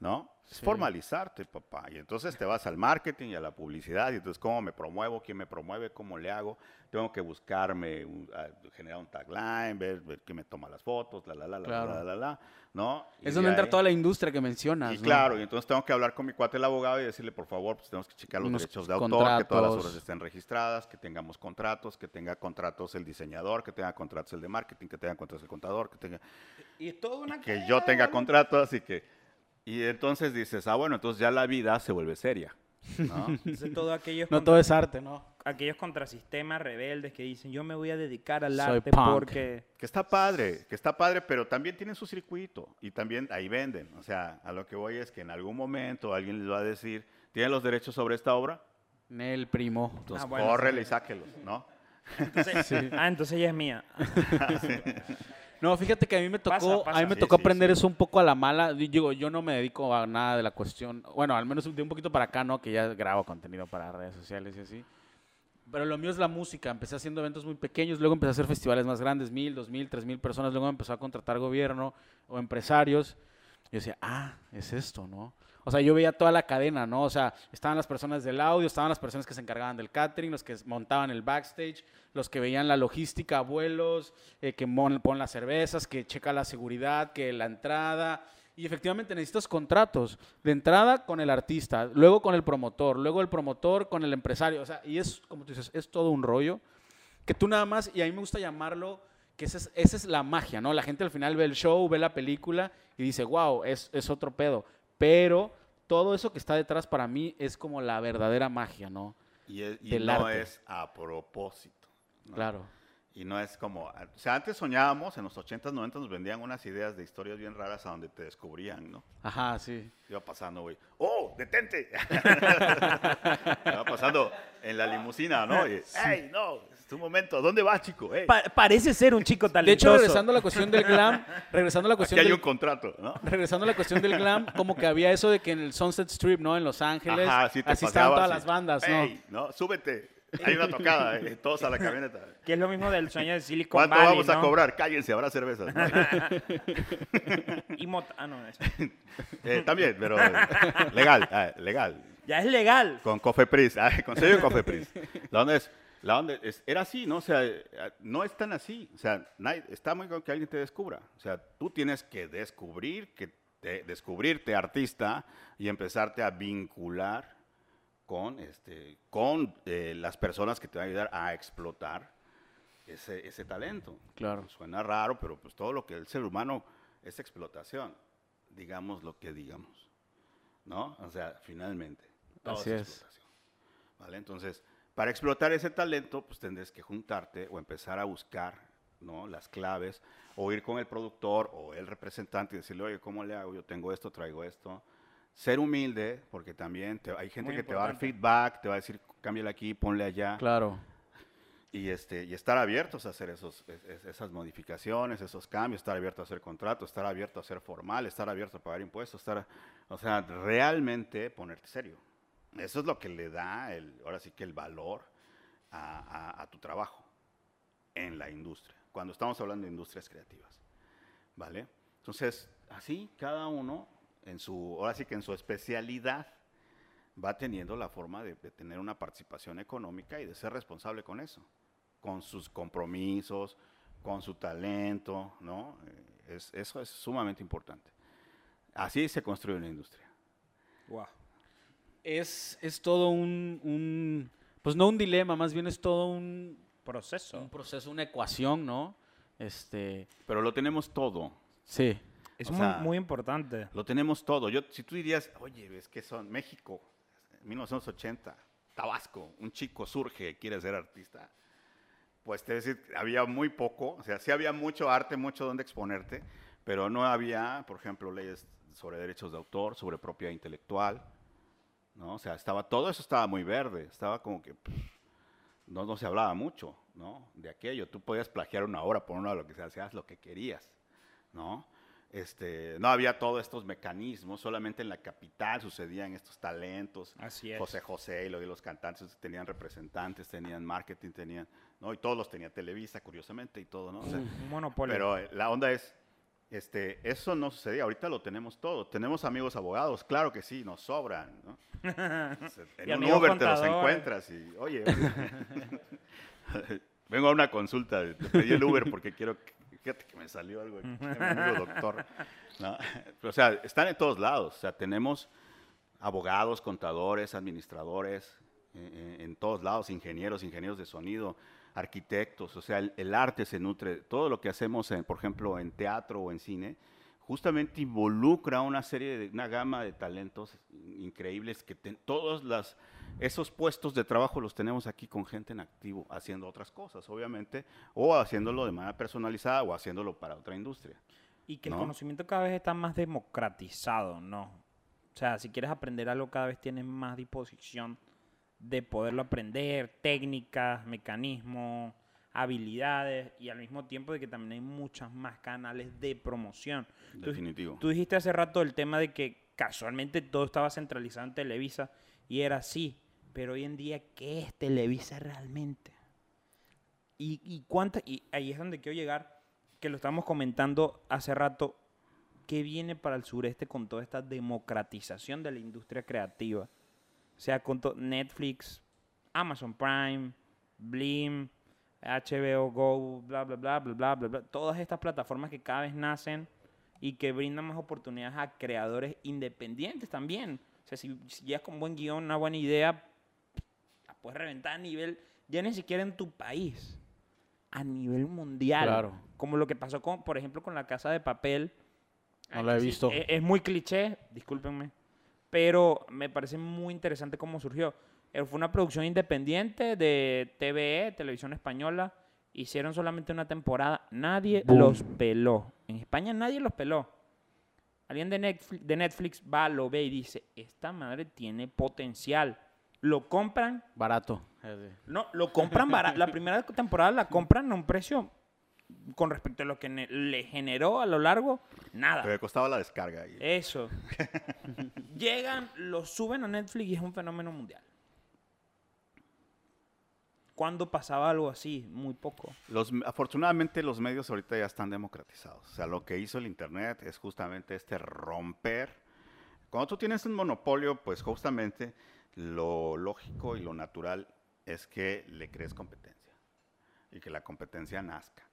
¿No? Es formalizarte, papá. Y entonces te vas al marketing y a la publicidad. Y entonces, ¿cómo me promuevo? ¿Quién me promueve? ¿Cómo le hago? Tengo que buscarme, un- a- generar un tagline, ver, ver quién me toma las fotos, la, la, la, la, Claro. la, la, la, ¿no? Y Es de donde entra ahí- toda la industria que mencionas. y ¿no? claro, y entonces tengo que hablar con mi cuate el abogado y decirle, por favor, pues tenemos que checar los derechos de autor, que todas las obras estén registradas, que tengamos contratos, que tenga contratos el diseñador, que tenga contratos el de marketing, que tenga contratos el contador, que tenga Y una que cadena yo tenga contratos y que y entonces dices, ah, bueno, entonces ya la vida se vuelve seria, ¿no? Entonces, todo aquellos, No contra- todo es arte, ¿no? aquellos contrasistemas rebeldes que dicen, yo me voy a dedicar al Soy arte punk". porque... que está padre, que está padre, pero también tienen su circuito y también ahí venden. O sea, a lo que voy es que en algún momento alguien les va a decir, ¿tienen los derechos sobre esta obra? Nel, primo. Entonces, Ah, bueno, córrele sí. y sáquelos, ¿no? Entonces, Sí. Ah, entonces ella es mía. No, fíjate que a mí me Pasa, tocó, pasa. a mí me Sí, tocó sí, aprender sí. eso un poco a la mala. Di- Digo, yo no me dedico a nada de la cuestión, bueno, al menos de un poquito para acá, ¿no? Que ya grabo contenido para redes sociales y así. Pero lo mío es la música. Empecé haciendo eventos muy pequeños, luego empecé a hacer festivales más grandes, mil, dos mil, tres mil personas. Luego me empezó a contratar gobierno o empresarios. Yo decía, ah, es esto, ¿no? O sea, yo veía toda la cadena, ¿no? O sea, estaban las personas del audio, estaban las personas que se encargaban del catering, los que montaban el backstage, los que veían la logística, vuelos, eh, que mon- ponen las cervezas, que checa la seguridad, que la entrada. Y efectivamente necesitas contratos. De entrada con el artista, luego con el promotor, luego el promotor con el empresario. O sea, y es, como tú dices, es todo un rollo que tú nada más, y a mí me gusta llamarlo, que esa es, esa es la magia, ¿no? La gente al final ve el show, ve la película y dice, wow, es, es otro pedo. Pero todo eso que está detrás para mí es como la verdadera magia, ¿no? Y, es- y no arte. es a propósito. ¿no? Claro. Y no es como, o sea, antes soñábamos, en los 80s, 90s nos vendían unas ideas de historias bien raras a donde te descubrían, ¿no? Ajá, sí. Iba pasando, güey, ¡oh, detente! Iba pasando en la limusina, ¿no? Y, ¡Ey, no! Es tu momento, ¿dónde vas, chico? Pa- parece ser un chico De talentoso. hecho, regresando a la cuestión del glam, regresando a la aquí cuestión hay del, un contrato, ¿no? regresando a la cuestión del glam, como que había eso de que en el Sunset Strip, ¿no? En Los Ángeles, Ajá, sí te así estaban todas las bandas, ¿no? "Ey, no, súbete. Hay una tocada, eh, todos a la camioneta. Que es lo mismo del sueño de Silicon ¿Cuánto Valley, vamos a ¿no? cobrar? Cállense, habrá cervezas. ¿no? Y mota- ah, no, eso. Eh, también, pero eh, legal, ah, legal. Ya es legal. Con Cofepris, ah, con sello de Cofepris. Onda es, la onda es- era así, ¿no? O sea, eh, no es tan así. O sea, nadie- está muy con que alguien te descubra. O sea, tú tienes que descubrir, que te- descubrirte artista y empezarte a vincular con, este, con eh, las personas que te van a ayudar a explotar ese, ese talento. Claro. Suena raro, pero pues todo lo que el ser humano es explotación, digamos lo que digamos, ¿no? O sea, finalmente, todo Así es es. explotación, ¿vale? Entonces, para explotar ese talento, pues tendrás que juntarte o empezar a buscar, ¿no? Las claves, o ir con el productor o el representante y decirle, oye, ¿cómo le hago? Yo tengo esto, traigo esto. Ser humilde, porque también te- hay gente Muy que te va a dar feedback, te va a decir, cámbiale aquí, ponle allá Claro. y, este, y estar abiertos a hacer esos, es- es- esas modificaciones, esos cambios, estar abierto a hacer contratos, estar abierto a ser formal, estar abierto a pagar impuestos, estar, o sea, realmente ponerte serio. Eso es lo que le da, el, ahora sí que el valor a, tu trabajo en la industria, cuando estamos hablando de industrias creativas, ¿vale? Entonces, así cada uno en su, ahora sí que en su especialidad, va teniendo la forma de, tener una participación económica y de ser responsable con eso, con sus compromisos, con su talento, ¿no? Eh, es- eso es sumamente importante. Así se construye una industria. Wow. Es, es todo un, un- Pues no un dilema, más bien es todo un, Proceso. un proceso, una ecuación, ¿no? Este. Pero lo tenemos todo, Sí. Es O muy, sea, muy importante. lo tenemos todo. Yo, si tú dirías, oye, es que son México, 1980, Tabasco, un chico surge, quiere ser artista, pues te decir, había muy poco, o sea, sí había mucho arte, mucho donde exponerte, pero no había, por ejemplo, leyes sobre derechos de autor, sobre propiedad intelectual, ¿no? O sea, estaba, todo eso estaba muy verde, estaba como que pff, no, no se hablaba mucho, ¿no? De aquello, tú podías plagiar una obra por una, lo que sea, hacías lo que querías, ¿no? Este, no había todos estos mecanismos, solamente en la capital sucedían estos talentos, Así es. José José y los cantantes tenían representantes, tenían marketing, tenían, ¿no? Y todos los tenía Televisa, curiosamente, y todo, ¿no? O sea, monopolio. pero eh, la onda es, este, eso no sucedía, ahorita lo tenemos todo. Tenemos amigos abogados, claro que sí, nos sobran, ¿no? Y en un Uber te los encuentras y, oye, vengo a una consulta, te pedí el Uber porque quiero, que- fíjate que me salió algo, aquí, mi amigo doctor. ¿no? O sea, están en todos lados, o sea, tenemos abogados, contadores, administradores, eh, eh, en todos lados, ingenieros, ingenieros de sonido, arquitectos, o sea, el, el arte se nutre, todo lo que hacemos, en, por ejemplo, en teatro o en cine, justamente involucra una serie de, una gama de talentos increíbles que todos las, esos puestos de trabajo los tenemos aquí con gente en activo, haciendo otras cosas, obviamente, o haciéndolo de manera personalizada o haciéndolo para otra industria. Y que el ¿no? conocimiento cada vez está más democratizado, ¿no? O sea, si quieres aprender algo, cada vez tienes más disposición de poderlo aprender, técnicas, mecanismos, habilidades, y al mismo tiempo de que también hay muchas más canales de promoción. Tú- Definitivo. Tú dijiste hace rato el tema de que casualmente todo estaba centralizado en Televisa, y era así, pero hoy en día, ¿qué es Televisa realmente? Y, y cuánta, y ahí es donde quiero llegar, que lo estamos comentando hace rato, ¿qué viene para el sureste con toda esta democratización de la industria creativa? Sea, con Netflix, Amazon Prime, Blim, HBO Go, bla, bla, bla, bla, bla, bla, bla. Todas estas plataformas que cada vez nacen y que brindan más oportunidades a creadores independientes también. O sea, si, si llegas con buen guion, una buena idea, la puedes reventar a nivel, ya ni siquiera en tu país, a nivel mundial. Claro. Como lo que pasó con, por ejemplo, con la casa de papel. No la he visto. Es, es muy cliché, discúlpenme, pero me parece muy interesante cómo surgió. Eh, Fue una producción independiente de TVE, Televisión Española. Hicieron solamente una temporada. Nadie Boom. los peló. En España nadie los peló. Alguien de Netflix, de Netflix va, lo ve y dice, esta madre tiene potencial. Lo compran, Barato. no, lo compran barato. La primera temporada la compran a un precio con respecto a lo que le generó a lo largo, nada. Pero me costaba la descarga. Eso. Llegan, lo suben a Netflix y es un fenómeno mundial. ¿Cuándo pasaba algo así? Muy poco. Los, afortunadamente los medios ahorita ya están democratizados. O sea, lo que hizo el Internet es justamente este romper. Cuando tú tienes un monopolio, pues justamente lo lógico y lo natural es que le crees competencia y que la competencia nazca.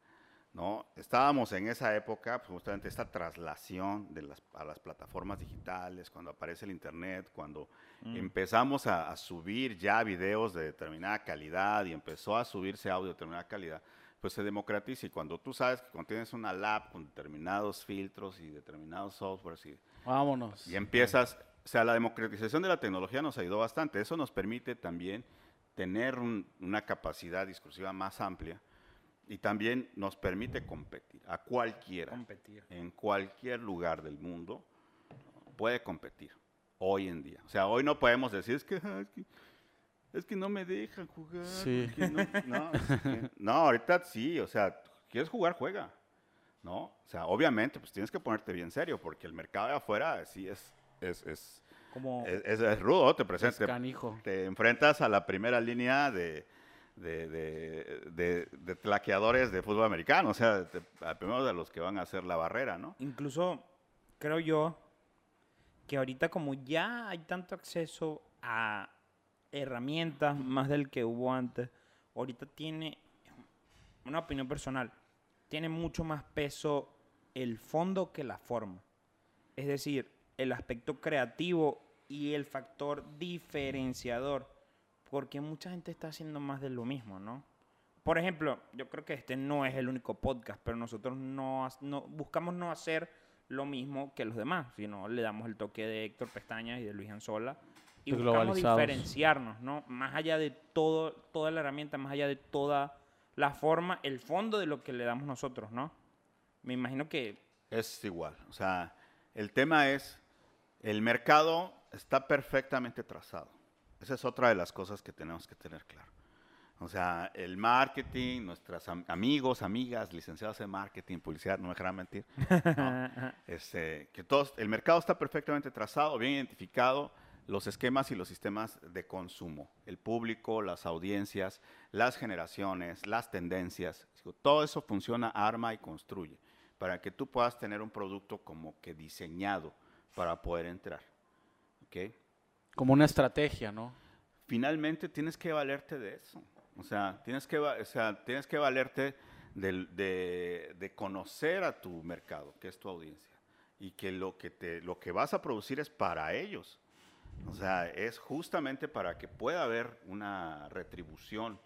¿No? Estábamos en esa época, pues justamente esta traslación de las, a las plataformas digitales, cuando aparece el Internet, cuando Mm. empezamos a, a subir ya videos de determinada calidad y empezó a subirse audio de determinada calidad, pues se democratiza. Y cuando tú sabes que cuando tienes una lab con determinados filtros y determinados softwares y, Vámonos. y empiezas, o sea, la democratización de la tecnología nos ayudó bastante. Eso nos permite también tener un- una capacidad discursiva más amplia y también nos permite competir a cualquiera, Competir. en cualquier lugar del mundo, puede competir hoy en día. O sea, hoy no podemos decir, es que, ah, es que, es que no me dejan jugar. Sí. No, no, es que- no, ahorita sí, o sea, quieres jugar, juega. ¿No? O sea, obviamente, pues tienes que ponerte bien serio, porque el mercado de afuera sí es, es, es, Como, es, es- es rudo, te canijo. te enfrentas a la primera línea de, de, de, de- de tlaqueadores de fútbol americano, o sea, a primero de los que van a hacer la barrera, ¿no? incluso creo yo que ahorita como ya hay tanto acceso a herramientas más del que hubo antes, ahorita tiene una opinión personal, tiene mucho más peso el fondo que la forma. Es decir, el aspecto creativo y el factor diferenciador, porque mucha gente está haciendo más de lo mismo, ¿no? Por ejemplo, yo creo que este no es el único podcast, pero nosotros no, buscamos no hacer lo mismo que los demás, sino le damos el toque de Héctor Pestañas y de Luis Anzola y buscamos diferenciarnos, ¿no? Más allá de todo, toda la herramienta, más allá de toda la forma, el fondo de lo que le damos nosotros, ¿no? Me imagino que Es igual, o sea, el tema es, el mercado está perfectamente trazado. Esa es otra de las cosas que tenemos que tener claro. O sea, el marketing, nuestros amigos, amigas, licenciados en marketing, publicidad, no me dejarán mentir, ¿no? Este, que todos, el mercado está perfectamente trazado, bien identificado, los esquemas y los sistemas de consumo, el público, las audiencias, las generaciones, las tendencias, todo eso funciona, arma y construye, para que tú puedas tener un producto como que diseñado para poder entrar. ¿ok? Como una estrategia, ¿no? finalmente tienes que valerte de eso. O sea, tienes que, o sea, tienes que valerte del- de, de conocer a tu mercado, que es tu audiencia, y que lo que, te, lo que vas a producir es para ellos. O sea, es justamente para que pueda haber una retribución.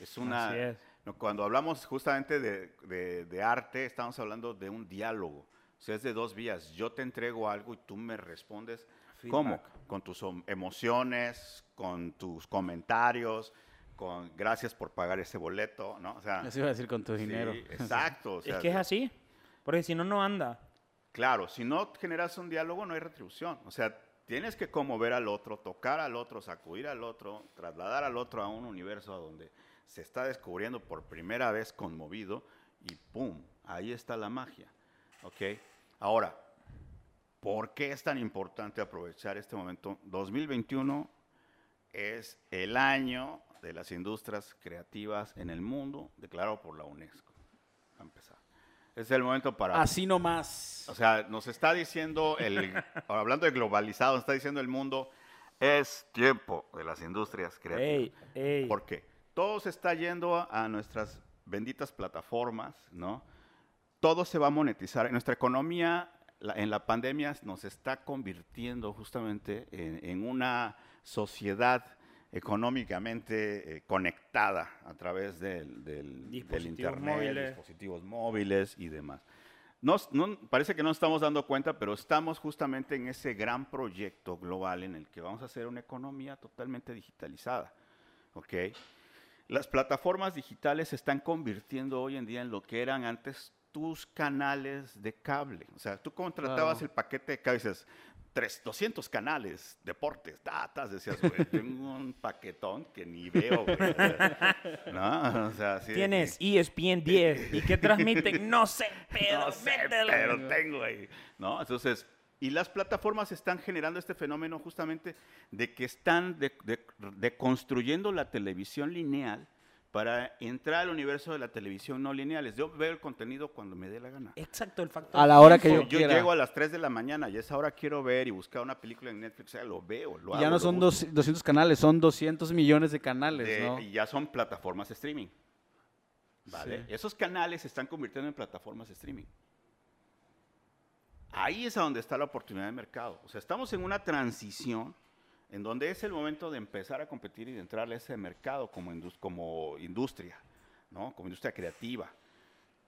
Es una, es. cuando hablamos justamente de, de- de arte, estamos hablando de un diálogo. O sea, es de dos vías. Yo te entrego algo y tú me respondes. ¿Cómo? Con tus emociones, con tus comentarios, con gracias por pagar ese boleto, ¿no? O sea, Eso iba a decir con tu sí, dinero. exacto. o sea, es que es así, porque si no, no anda. Claro, si no generas un diálogo, no hay retribución. O sea, tienes que conmover al otro, tocar al otro, sacudir al otro, trasladar al otro a un universo donde se está descubriendo por primera vez conmovido y ¡pum! Ahí está la magia. ¿Ok? Ahora, ¿por qué es tan importante aprovechar este momento? 2021 es el año de las industrias creativas en el mundo, declarado por la UNESCO. A empezar. Es el momento para... Así nomás. O sea, nos está diciendo, el, hablando de globalizado, nos está diciendo el mundo, es tiempo de las industrias creativas. Ey, ey. ¿Por qué? Todo se está yendo a, a nuestras benditas plataformas, ¿no? Todo se va a monetizar. Nuestra economía la- en la pandemia nos está convirtiendo justamente en, en una sociedad económicamente eh, conectada a través del, del- del internet, móviles. dispositivos móviles y demás. Nos- no- parece que no nos estamos dando cuenta, pero estamos justamente en ese gran proyecto global en el que vamos a hacer una economía totalmente digitalizada. ¿ok? Las plataformas digitales se están convirtiendo hoy en día en lo que eran antes tus canales de cable. O sea, tú contratabas Claro. el paquete de cable y dices, "Tres- 200 canales, deportes, datas, decías, güey, tengo un paquetón que ni veo, güey. De que- Tienes E ESPN 10. ¿Y qué transmiten? No sé, pero no sé, pero tengo ahí, ¿no? Entonces, y las plataformas están generando este fenómeno justamente de que están de- de- deconstruyendo la televisión lineal para entrar al universo de la televisión no lineales. Yo veo el contenido cuando me dé la gana. Exacto, el factor. A la hora que yo Yo quiera. llego a las 3 de la mañana y a esa hora quiero ver y buscar una película en Netflix, ya lo veo, lo Y hago, ya no son dos- 200 canales, son 200 millones de canales, De- ¿no? Y ya son plataformas de streaming. ¿Vale? Sí. Esos canales se están convirtiendo en plataformas de streaming. Ahí es a donde está la oportunidad de mercado. O sea, estamos en una transición en donde es el momento de empezar a competir y de entrar a ese mercado como, indus- como industria, ¿no? Como industria creativa.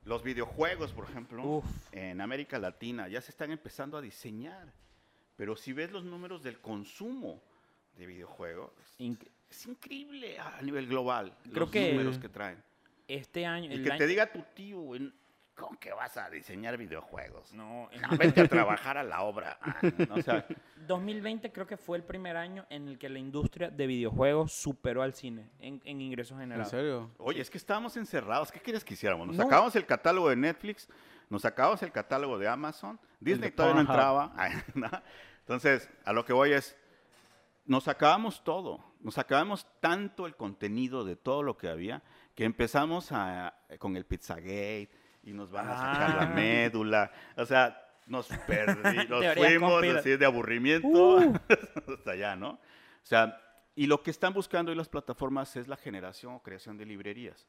Los videojuegos, por ejemplo, Uf. en América Latina ya se están empezando a diseñar. Pero si ves los números del consumo de videojuegos, Inc- es increíble a nivel global Creo los que- números que traen. Este año. Y el que año- te diga tu tío, ¿cómo que vas a diseñar videojuegos? No, en No, vete a trabajar a la obra. Ah, no, o sea, 2020 creo que fue el primer año en el que la industria de videojuegos superó al cine en, en ingresos ¿En generados. serio? oye, es que estábamos encerrados. ¿Qué quieres que hiciéramos? Nos No. sacábamos el catálogo de Netflix, nos sacábamos el catálogo de Amazon, Disney de todavía no entraba. Entonces, a lo que voy es, nos acabamos todo. Nos acabamos tanto el contenido de todo lo que había que empezamos a, con el Pizzagate y nos van a sacar la Ah. médula. O sea, nos perdí, nos fuimos así de aburrimiento Uh. hasta allá, ¿no? O sea, y lo que están buscando hoy las plataformas es la generación o creación de librerías.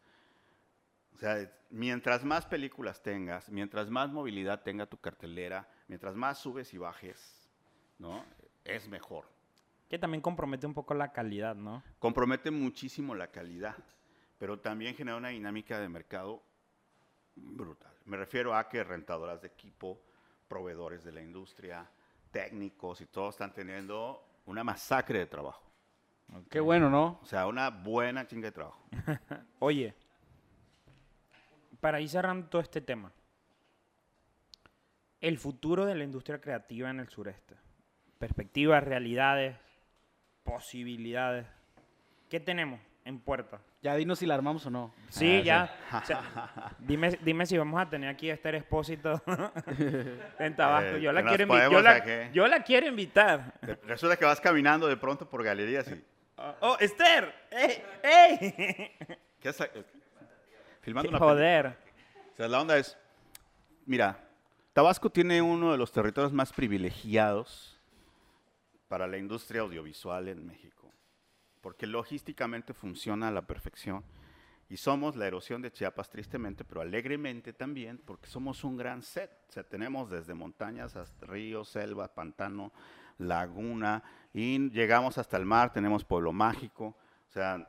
O sea, mientras más películas tengas, mientras más movilidad tenga tu cartelera, mientras más subes y bajes, ¿no? Es mejor. Que también compromete un poco la calidad, ¿no? Compromete muchísimo la calidad, pero también genera una dinámica de mercado brutal. Me refiero a que rentadoras de equipo, proveedores de la industria, técnicos y todos están teniendo una masacre de trabajo. Qué bueno, ¿no? O sea, una buena chinga de trabajo. Oye, para ir cerrando todo este tema, el futuro de la industria creativa en el sureste, perspectivas, realidades, posibilidades, ¿qué tenemos en puerta? Ya dinos si la armamos o no. Sí, Ah, ya. o sea, dime, dime si vamos a tener aquí a Esther Expósito en Tabasco. Eh, yo, la quiero invi- yo, la, aquí. yo la quiero invitar. Resulta que vas caminando de pronto por galerías y... ¡Oh, Esther! ¡Ey! ¡Ey! ¿Qué? Filmando una película. Joder. O sea, la onda es, mira, Tabasco tiene uno de los territorios más privilegiados para la industria audiovisual en México, porque logísticamente funciona a la perfección. Y somos la erosión de Chiapas, tristemente, pero alegremente también, porque somos un gran set. O sea, tenemos desde montañas hasta ríos, selva, pantano, laguna, y llegamos hasta el mar, tenemos pueblo mágico. O sea,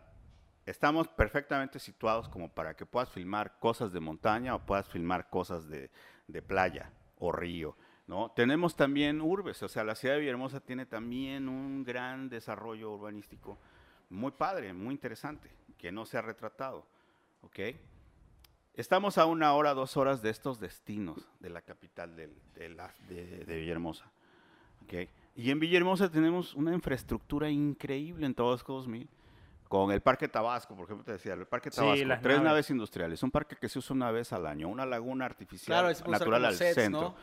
estamos perfectamente situados como para que puedas filmar cosas de montaña o puedas filmar cosas de, de playa o río. ¿no? Tenemos también urbes, o sea, la ciudad de Villahermosa tiene también un gran desarrollo urbanístico muy padre, muy interesante, que no se ha retratado. ¿ok? Estamos a una hora, dos horas de estos destinos de la capital de, la- de- de Villahermosa. ¿ok? Y en Villahermosa tenemos una infraestructura increíble en Tabasco 2000 con el Parque Tabasco, por ejemplo, te decía, el Parque Tabasco, tres naves. naves. industriales, un parque que se usa una vez al año, una laguna artificial Claro, natural al centro. ¿no?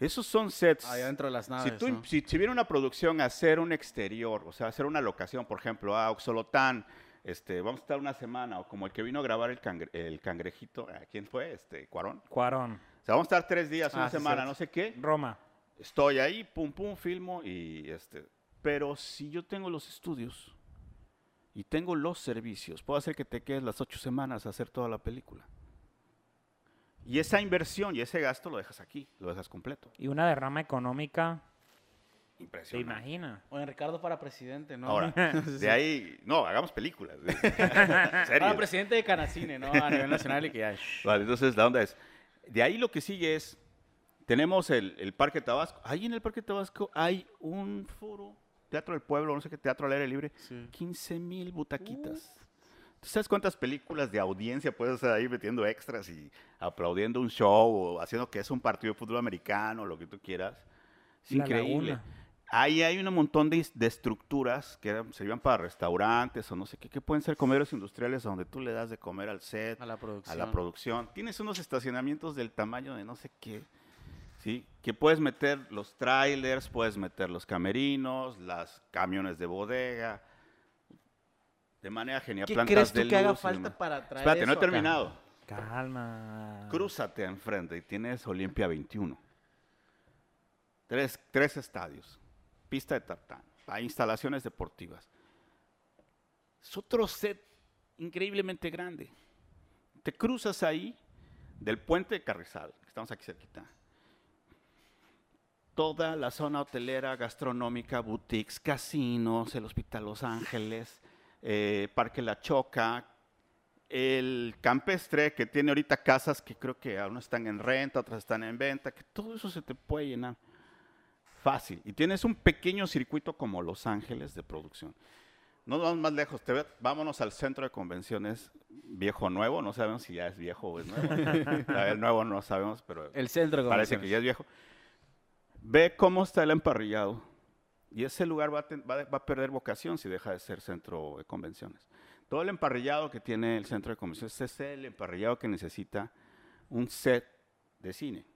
Esos son sets. Ahí adentro de las Si, naves, tú, ¿no? si, si viene una producción a hacer un exterior, o sea, hacer una locación, por ejemplo, a Oxolotán, este, vamos a estar una semana, o como el que vino a grabar el, cangre- el cangrejito, ¿a quién fue? Este, Cuarón. Cuarón. O sea, vamos a estar tres días, una Ah, semana, no sé qué. Roma. Estoy ahí, pum, pum, filmo y este. Pero si yo tengo los estudios y tengo los servicios, puedo hacer que te quedes las ocho semanas a hacer toda la película. Y esa inversión y ese gasto lo dejas aquí, lo dejas completo. Y una derrama económica, ¿te Impresionante. imaginas? O en Ricardo para presidente, ¿no? Ahora, de ahí, no, hagamos películas. ¿En Para presidente de Canacine, ¿no? A nivel nacional y que ya. Vale, entonces la onda es, de ahí lo que sigue es, tenemos el, el Parque Tabasco. Ahí en el Parque Tabasco hay un foro, Teatro del Pueblo, no sé qué, Teatro al aire libre, Sí. 15 mil butaquitas. ¿Tú sabes cuántas películas de audiencia puedes estar ahí metiendo extras y aplaudiendo un show o haciendo que es un partido de fútbol americano, lo que tú quieras? Es La increíble. Laguna. Ahí hay un montón de, de estructuras que eran- servían para restaurantes o no sé qué, que pueden ser comedores industriales donde tú le das de comer al set, A la a producción. la producción. Tienes unos estacionamientos del tamaño de no sé qué, ¿sí? Que puedes meter los trailers, puedes meter los camerinos, las camiones de bodega. De manera genial. ¿Qué plantas crees tú de que haga falta para traer Espérate, no he eso acá? terminado. Calma. Crúzate enfrente y tienes Olimpia 21. Tres, tres estadios. Pista de tartán. Hay instalaciones deportivas. Es otro set increíblemente grande. Te cruzas ahí del puente de Carrizal, que estamos aquí cerquita. Toda la zona hotelera, gastronómica, boutiques, casinos, el Hospital Los Ángeles, eh, Parque La Choca, el campestre que tiene ahorita casas que creo que unas están en renta, otras están en venta, que todo eso se te puede llenar fácil. Y tienes un pequeño circuito como Los Ángeles de producción. No vamos más lejos, te ve- vámonos al centro de convenciones viejo nuevo, no sabemos si ya es viejo o es nuevo. el nuevo no sabemos, pero El centro de parece que ya es viejo. Ve cómo está el emparrillado. Y ese lugar va a, perder vocación si deja de ser centro de convenciones. Todo el emparrillado que tiene el centro de convenciones es el emparrillado que necesita un set de cine.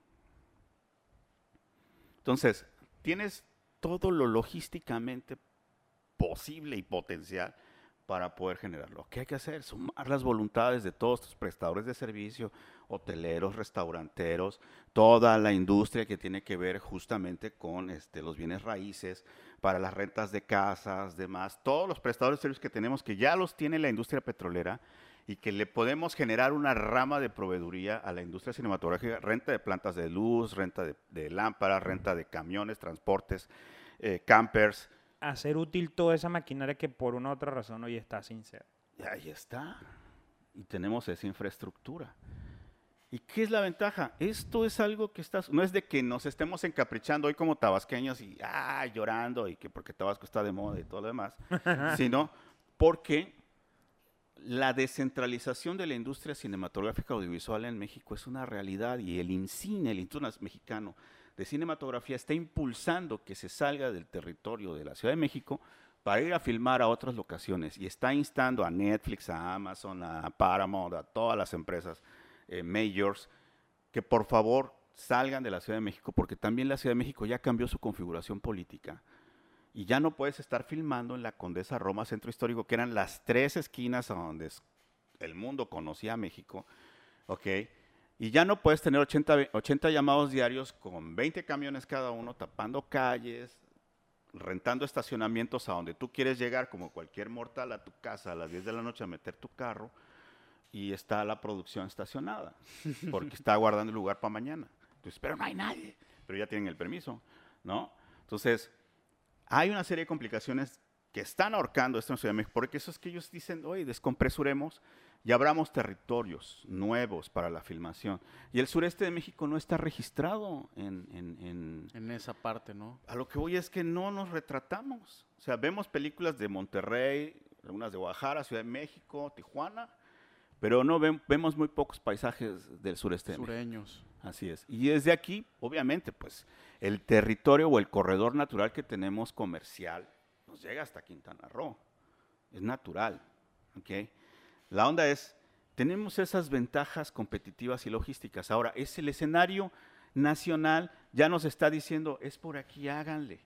Entonces, tienes todo lo logísticamente posible y potencial para poder generarlo. ¿Qué hay que hacer? Sumar las voluntades de todos tus prestadores de servicio, hoteleros, restauranteros, toda la industria que tiene que ver justamente con este, los bienes raíces, para las rentas de casas, demás, todos los prestadores de servicios que tenemos que ya los tiene la industria petrolera y que le podemos generar una rama de proveeduría a la industria cinematográfica, renta de plantas de luz, renta de, de lámparas, renta de camiones, transportes, eh, campers, Hacer útil toda esa maquinaria que por una u otra razón hoy está sin ser. Ahí está. Y tenemos esa infraestructura. ¿Y qué es la ventaja? Esto es algo que estás, no es de que nos estemos encaprichando hoy como tabasqueños y ah, llorando y que porque Tabasco está de moda y todo lo demás, sino porque la descentralización de la industria cinematográfica audiovisual en México es una realidad y el INCINE, el Instituto Mexicano de Cinematografía, está impulsando que se salga del territorio de la Ciudad de México para ir a filmar a otras locaciones y está instando a Netflix, a Amazon, a Paramount, a todas las empresas eh, majors que por favor salgan de la Ciudad de México porque también la Ciudad de México ya cambió su configuración política y ya no puedes estar filmando en la Condesa Roma Centro Histórico, que eran las tres esquinas a donde el mundo conocía a México, ¿ok? Y ya no puedes tener 80, ve- 80 llamados diarios con 20 camiones cada uno tapando calles, rentando estacionamientos a donde tú quieres llegar, como cualquier mortal, a tu casa a las 10 de la noche a meter tu carro y está la producción estacionada, porque está guardando el lugar para mañana. Entonces, pero no hay nadie, pero ya tienen el permiso, ¿no? Entonces, hay una serie de complicaciones que están ahorcando esto en Ciudad de México, porque eso es que ellos dicen, oye, descompresuremos y abramos territorios nuevos para la filmación. Y el sureste de México no está registrado en, en- en- En esa parte, ¿no? a lo que voy es que no nos retratamos. O sea, vemos películas de Monterrey, algunas de Guadalajara, Ciudad de México, Tijuana, pero no vemos muy pocos paisajes del sureste. Sureños. Así es. Y desde aquí, obviamente, pues el territorio o el corredor natural que tenemos comercial nos llega hasta Quintana Roo. Es natural. ¿ok? La onda es, tenemos esas ventajas competitivas y logísticas. Ahora, es el escenario nacional, ya nos está diciendo, es por aquí, háganle.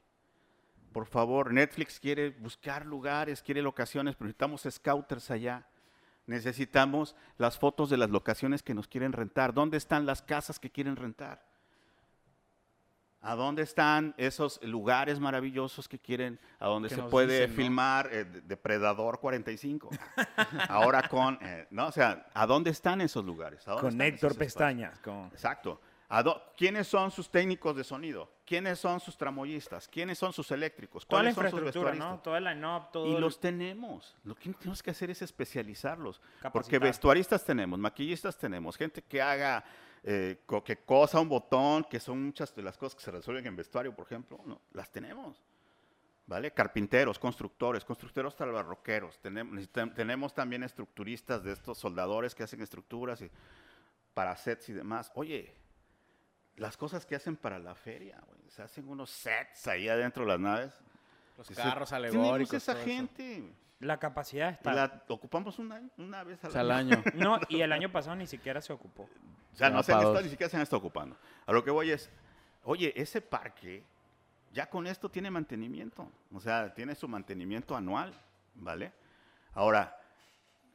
Por favor, Netflix quiere buscar lugares, quiere locaciones, pero necesitamos scouters allá. Necesitamos las fotos de las locaciones que nos quieren rentar. ¿Dónde están las casas que quieren rentar? ¿A dónde están esos lugares maravillosos que quieren, a donde se puede dicen, ¿no? filmar eh, de- Depredador 45? Ahora con, eh, no, o sea, ¿a dónde están esos lugares? ¿A dónde Con están Héctor? Pestañas. Con... Exacto. ¿A ¿Quiénes son sus técnicos de sonido? ¿Quiénes son sus tramoyistas? ¿Quiénes son sus eléctricos? Toda ¿Cuáles son sus infraestructura, ¿no? vestuaristas? Toda la line-up, todo Y el- los tenemos. Lo que tenemos que hacer es especializarlos. Porque vestuaristas tenemos, maquillistas tenemos, gente que haga, eh, co- que cosa un botón, que son muchas de las cosas que se resuelven en vestuario, por ejemplo, no, las tenemos. ¿Vale? Carpinteros, constructores, constructores talbarroqueros. Tenemos, tenemos también estructuristas de estos soldadores que hacen estructuras y para sets y demás. Oye, las cosas que hacen para la feria, güey, se hacen unos sets ahí adentro de las naves. Los Eso- carros Tenemos alegóricos. esa eso. gente. La capacidad Y está. la ocupamos una, una vez al O sea, al año. año. No, y el año pasado ni siquiera se ocupó. O sea, no se han estado, ni siquiera se han estado ocupando. A lo que voy es, oye, ese parque ya con esto tiene mantenimiento. O sea, tiene su mantenimiento anual, ¿vale? Ahora,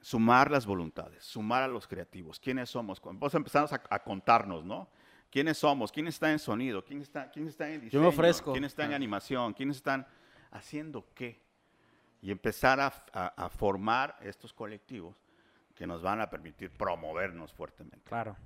sumar las voluntades, sumar a los creativos. ¿Quiénes somos? Vos empezamos a, a contarnos, ¿no? ¿Quiénes somos? ¿Quién está en sonido? ¿Quién está, quién está en diseño? Yo me ofrezco. ¿Quién está en animación? ¿Quiénes están haciendo qué? Y empezar a, a- a formar estos colectivos que nos van a permitir promovernos fuertemente. Claro.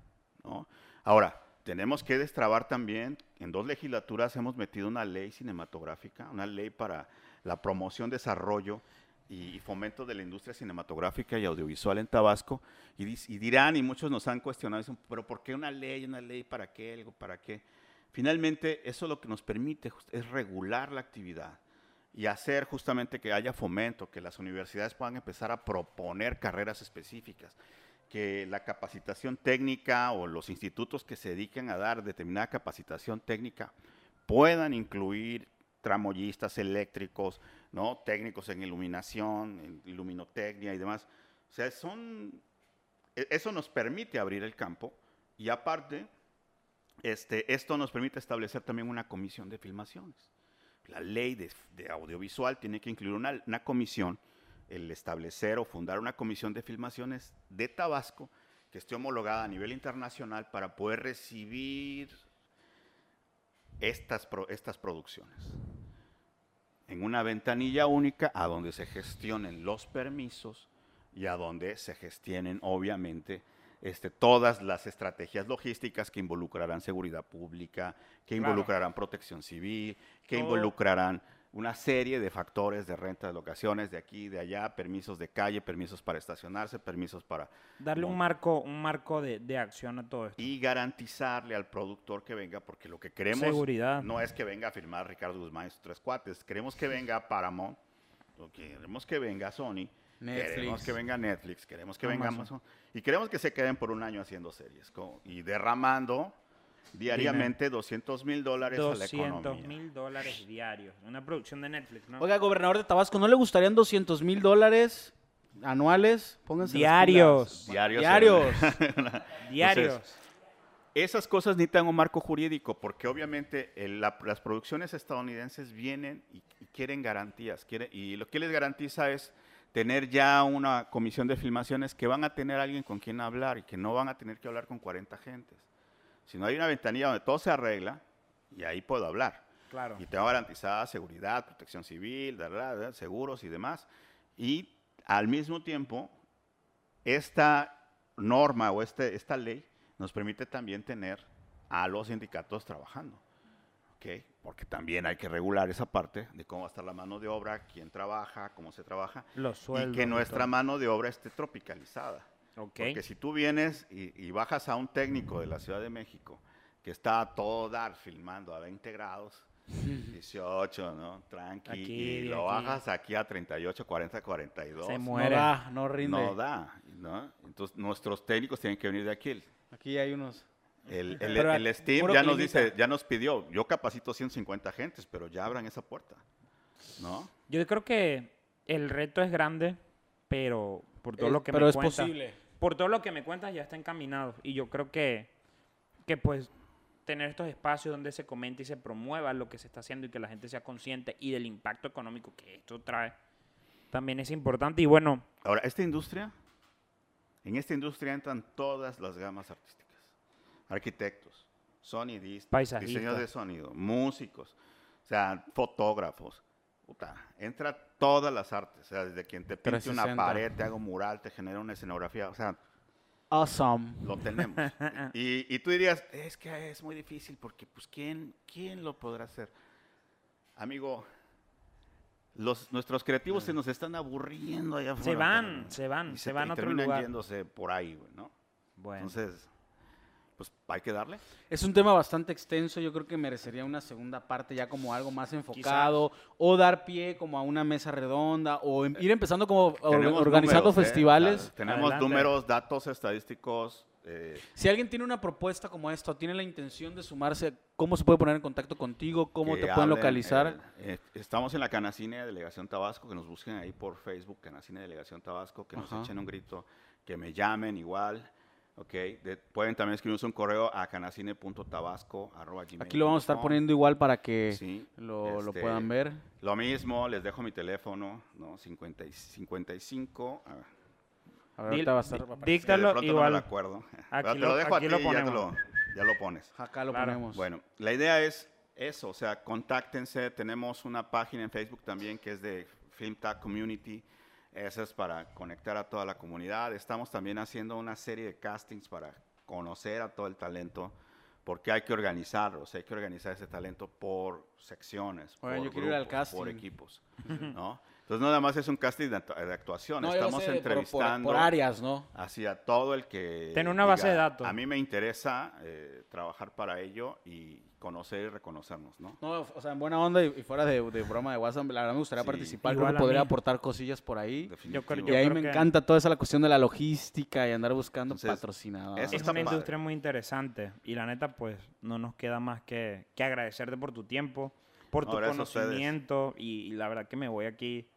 ¿no? Ahora, tenemos que destrabar también, en dos legislaturas hemos metido una ley cinematográfica, una ley para la promoción, desarrollo y, fomento de la industria cinematográfica y audiovisual en Tabasco, y, y dirán, y muchos nos han cuestionado, dicen, pero ¿por qué una ley, una ley, para qué, algo, para qué? Finalmente, eso lo que nos permite es regular la actividad y hacer justamente que haya fomento, que las universidades puedan empezar a proponer carreras específicas, que la capacitación técnica o los institutos que se dediquen a dar determinada capacitación técnica puedan incluir tramoyistas eléctricos, técnicos en iluminación, en iluminotecnia y demás. O sea, son, e- eso nos permite abrir el campo y aparte, este, esto nos permite establecer también una comisión de filmaciones. La ley de, audiovisual tiene que incluir una, una comisión, el establecer o fundar una comisión de filmaciones de Tabasco que esté homologada a nivel internacional para poder recibir estas, estas producciones. En una ventanilla única a donde se gestionen los permisos y a donde se gestionen, obviamente, este, todas las estrategias logísticas que involucrarán seguridad pública, que Claro. involucrarán protección civil, que Todo- involucrarán una serie de factores de renta de locaciones de aquí y de allá, permisos de calle, permisos para estacionarse, permisos para... Darle un marco, un marco de, de acción a todo esto. Y garantizarle al productor que venga, porque lo que queremos Seguridad. no es que venga a firmar Ricardo Guzmán y sus tres cuates, queremos que venga Paramount, queremos que venga Sony, queremos Netflix. que venga Netflix, queremos que venga Amazon. Amazon, y queremos que se queden por un año haciendo series y derramando diariamente 200 mil dólares a la 200 economía. mil dólares diarios. Una producción de Netflix, ¿no? Oiga, gobernador de Tabasco, ¿no le gustarían 200 mil dólares anuales? Pónganse Diarios. Diarios. Diarios. Diarios. Esas cosas necesitan un marco jurídico porque obviamente el- la- las producciones estadounidenses vienen y, y quieren garantías. y lo que les garantiza es tener ya una comisión de filmaciones que van a tener alguien con quien hablar y que no van a tener que hablar con 40 gentes. Si no hay una ventanilla donde todo se arregla, y ahí puedo hablar. Claro. Y tengo garantizada seguridad, protección civil, da, da, da, seguros y demás. Y al mismo tiempo, esta norma o este, esta ley nos permite también tener a los sindicatos trabajando. ¿ok? Porque también hay que regular esa parte de cómo va a estar la mano de obra, quién trabaja, cómo se trabaja. Los Y que nuestra mano de obra esté tropicalizada. Ok. Porque si tú vienes y, y bajas a un técnico de la Ciudad de México que está a todo dar filmando a 20 grados, 18, ¿no? Tranqui. Aquí, y lo aquí. bajas aquí a 38, 40, 42. Se No muere. da, no rinde. No da, ¿no? Entonces nuestros técnicos tienen que venir de aquí. Aquí hay unos. El, el, Pero, el Steam ya nos dice, ya nos pidió, yo capacito 150 gentes, pero ya abran esa puerta, ¿no? Yo creo que el reto es grande, pero por todo Es- lo que pero me es cuentas. posible. Por todo lo que me cuentas ya está encaminado. Y yo creo que, que pues tener estos espacios donde se comente y se promueva lo que se está haciendo y que la gente sea consciente y del impacto económico que esto trae también es importante. Y bueno, Ahora, esta industria, en esta industria entran todas las gamas artísticas. Arquitectos, sonidistas, diseñadores de sonido, músicos, o sea, fotógrafos. Puta, entra todas las artes, o sea, desde quien te pinte una 360. pared, te haga un mural, te genera una escenografía, o sea, Awesome. lo tenemos. y, y tú dirías, es que es muy difícil porque, pues, ¿quién, quién lo podrá hacer? Amigo, los, nuestros creativos se nos están aburriendo allá afuera. se van, se van, se van a otro terminan lugar. yéndose por ahí, güey, ¿no? Bueno, Entonces, pues hay que darle. Es un tema bastante extenso, yo creo que merecería una segunda parte ya como algo más enfocado o dar pie como a una mesa redonda o em- ir empezando como organizando números, ¿eh? festivales. Tenemos Adelante. números, datos estadísticos. eh, Si alguien tiene una propuesta como esta o tiene la intención de sumarse, ¿cómo se puede poner en contacto contigo? ¿Cómo que te pueden hablen, localizar? eh, eh, estamos en la Canacine Delegación Tabasco, que nos busquen ahí por Facebook, Canacine Delegación Tabasco, que nos echen un grito, que me llamen igual. Ok, de- pueden también escribirnos un correo a canacine.tabasco.gmail.com. Aquí lo vamos a estar poniendo igual para que Sí, lo, lo este, puedan ver. Lo mismo, les dejo mi teléfono, ¿no? 50 y 55. a ver, A ver, Dil- va a estar. de díctalo pronto no me igual. lo acuerdo. Aquí te lo- lo dejo aquí a lo ti y ya, te lo, ya lo pones. Acá lo Claro. ponemos. Bueno, la idea es eso, o sea, contáctense. Tenemos una página en Facebook también que es de FilmTag Community. Esa es para conectar a toda la comunidad. Estamos también haciendo una serie de castings para conocer a todo el talento, porque hay que organizarlo, o sea, hay que organizar ese talento por secciones, por yo quiero ir al grupos, por equipos, ¿no? Entonces, no nada más es un casting de, actu- de actuación, No, estamos sé, por- entrevistando Por, áreas, ¿no? hacia todo el que Ten una base de datos. A mí me interesa eh, trabajar para ello y conocer y reconocernos, ¿no? No, o sea, en buena onda y, y fuera de, de broma de WhatsApp, la verdad me gustaría Sí, participar. Creo igual que a podría mí. aportar cosillas por ahí. Creo- Y yo ahí creo me que- encanta toda esa la cuestión de la logística y andar buscando Entonces, patrocinadores. Es una padre. industria muy interesante y la neta, pues, no nos queda más que, que agradecerte por tu tiempo, por No, tu conocimiento y, y la verdad que me voy aquí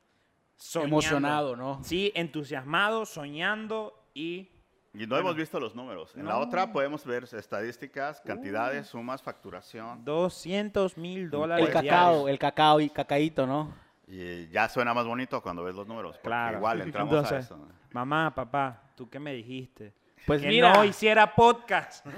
soñando. Emocionado, ¿no? Sí, entusiasmado, soñando y Y no hemos visto los números. En la No. otra podemos ver estadísticas, cantidades, sumas, facturación. 200 mil dólares. El cacao, diarios. el cacao y cacaíto, ¿no? Y ya suena más bonito cuando ves los números. Claro. Igual entramos a Entonces, eso. ¿no? Mamá, papá, ¿tú qué me dijiste? Pues que mira. no hiciera podcast.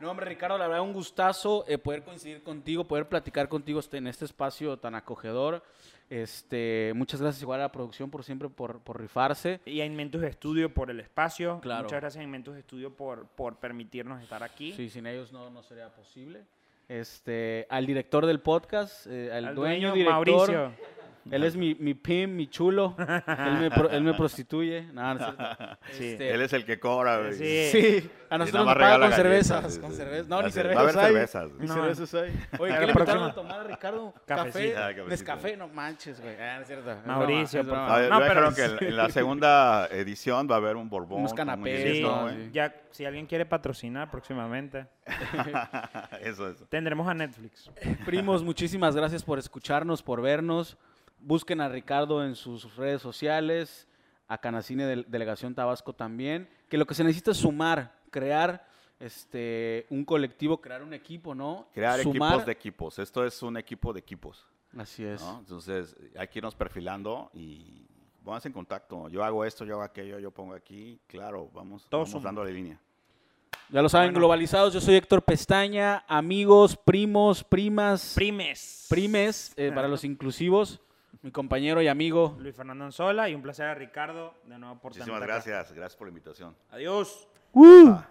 No, hombre, Ricardo, la verdad, un gustazo eh, poder coincidir contigo, poder platicar contigo este- en este espacio tan acogedor. Este, muchas gracias igual a la producción por siempre por, por rifarse. Y a Inventus Studio por el espacio. Claro. Muchas gracias a Inventus Studio por, por permitirnos estar aquí. Sí, sin ellos no, no sería posible. Este, al director del podcast, eh, al, Al dueño, dueño, director. Mauricio. Él es mi, mi pim, mi chulo. él, me, pro- él me prostituye. No, no. Sí. Este, Él es el que cobra. güey. Sí. Sí, a nosotros nos paga con cervezas. sí, con. No, ni cervezas va a haber hay. cervezas, Ni No. cervezas hay. Oye, ¿qué le invitaron a tomar a Ricardo? Café. Ah. Nescafé, no manches, güey. Ah, no es cierto. Mauricio, broma, es por broma. A ver, No, me pero- que en, en la segunda edición va a haber un borbón. Unos canapés, ¿no? ya, si alguien quiere patrocinar próximamente, eso, eso. tendremos a Netflix. Primos, muchísimas gracias por escucharnos, por vernos. Busquen a Ricardo en sus redes sociales, a Canacine del- Delegación Tabasco también. Que lo que se necesita es sumar, crear este un colectivo, crear un equipo, ¿no? Crear Sumar- equipos de equipos. Esto es un equipo de equipos. Así es. ¿no? Entonces, hay que irnos perfilando y vamos en contacto. Yo hago esto, yo hago aquello, yo pongo aquí. Claro, vamos, Todos vamos dándole línea. Ya lo saben, Bueno. globalizados. Yo soy Héctor Pestaña, amigos, primos, primas, Primes. primes, eh, para los inclusivos. Mi compañero y amigo. Luis Fernando Anzola y un placer a Ricardo de nuevo por Muchísimas gracias. Gracias por la invitación. Adiós. ¡Uh! Ah.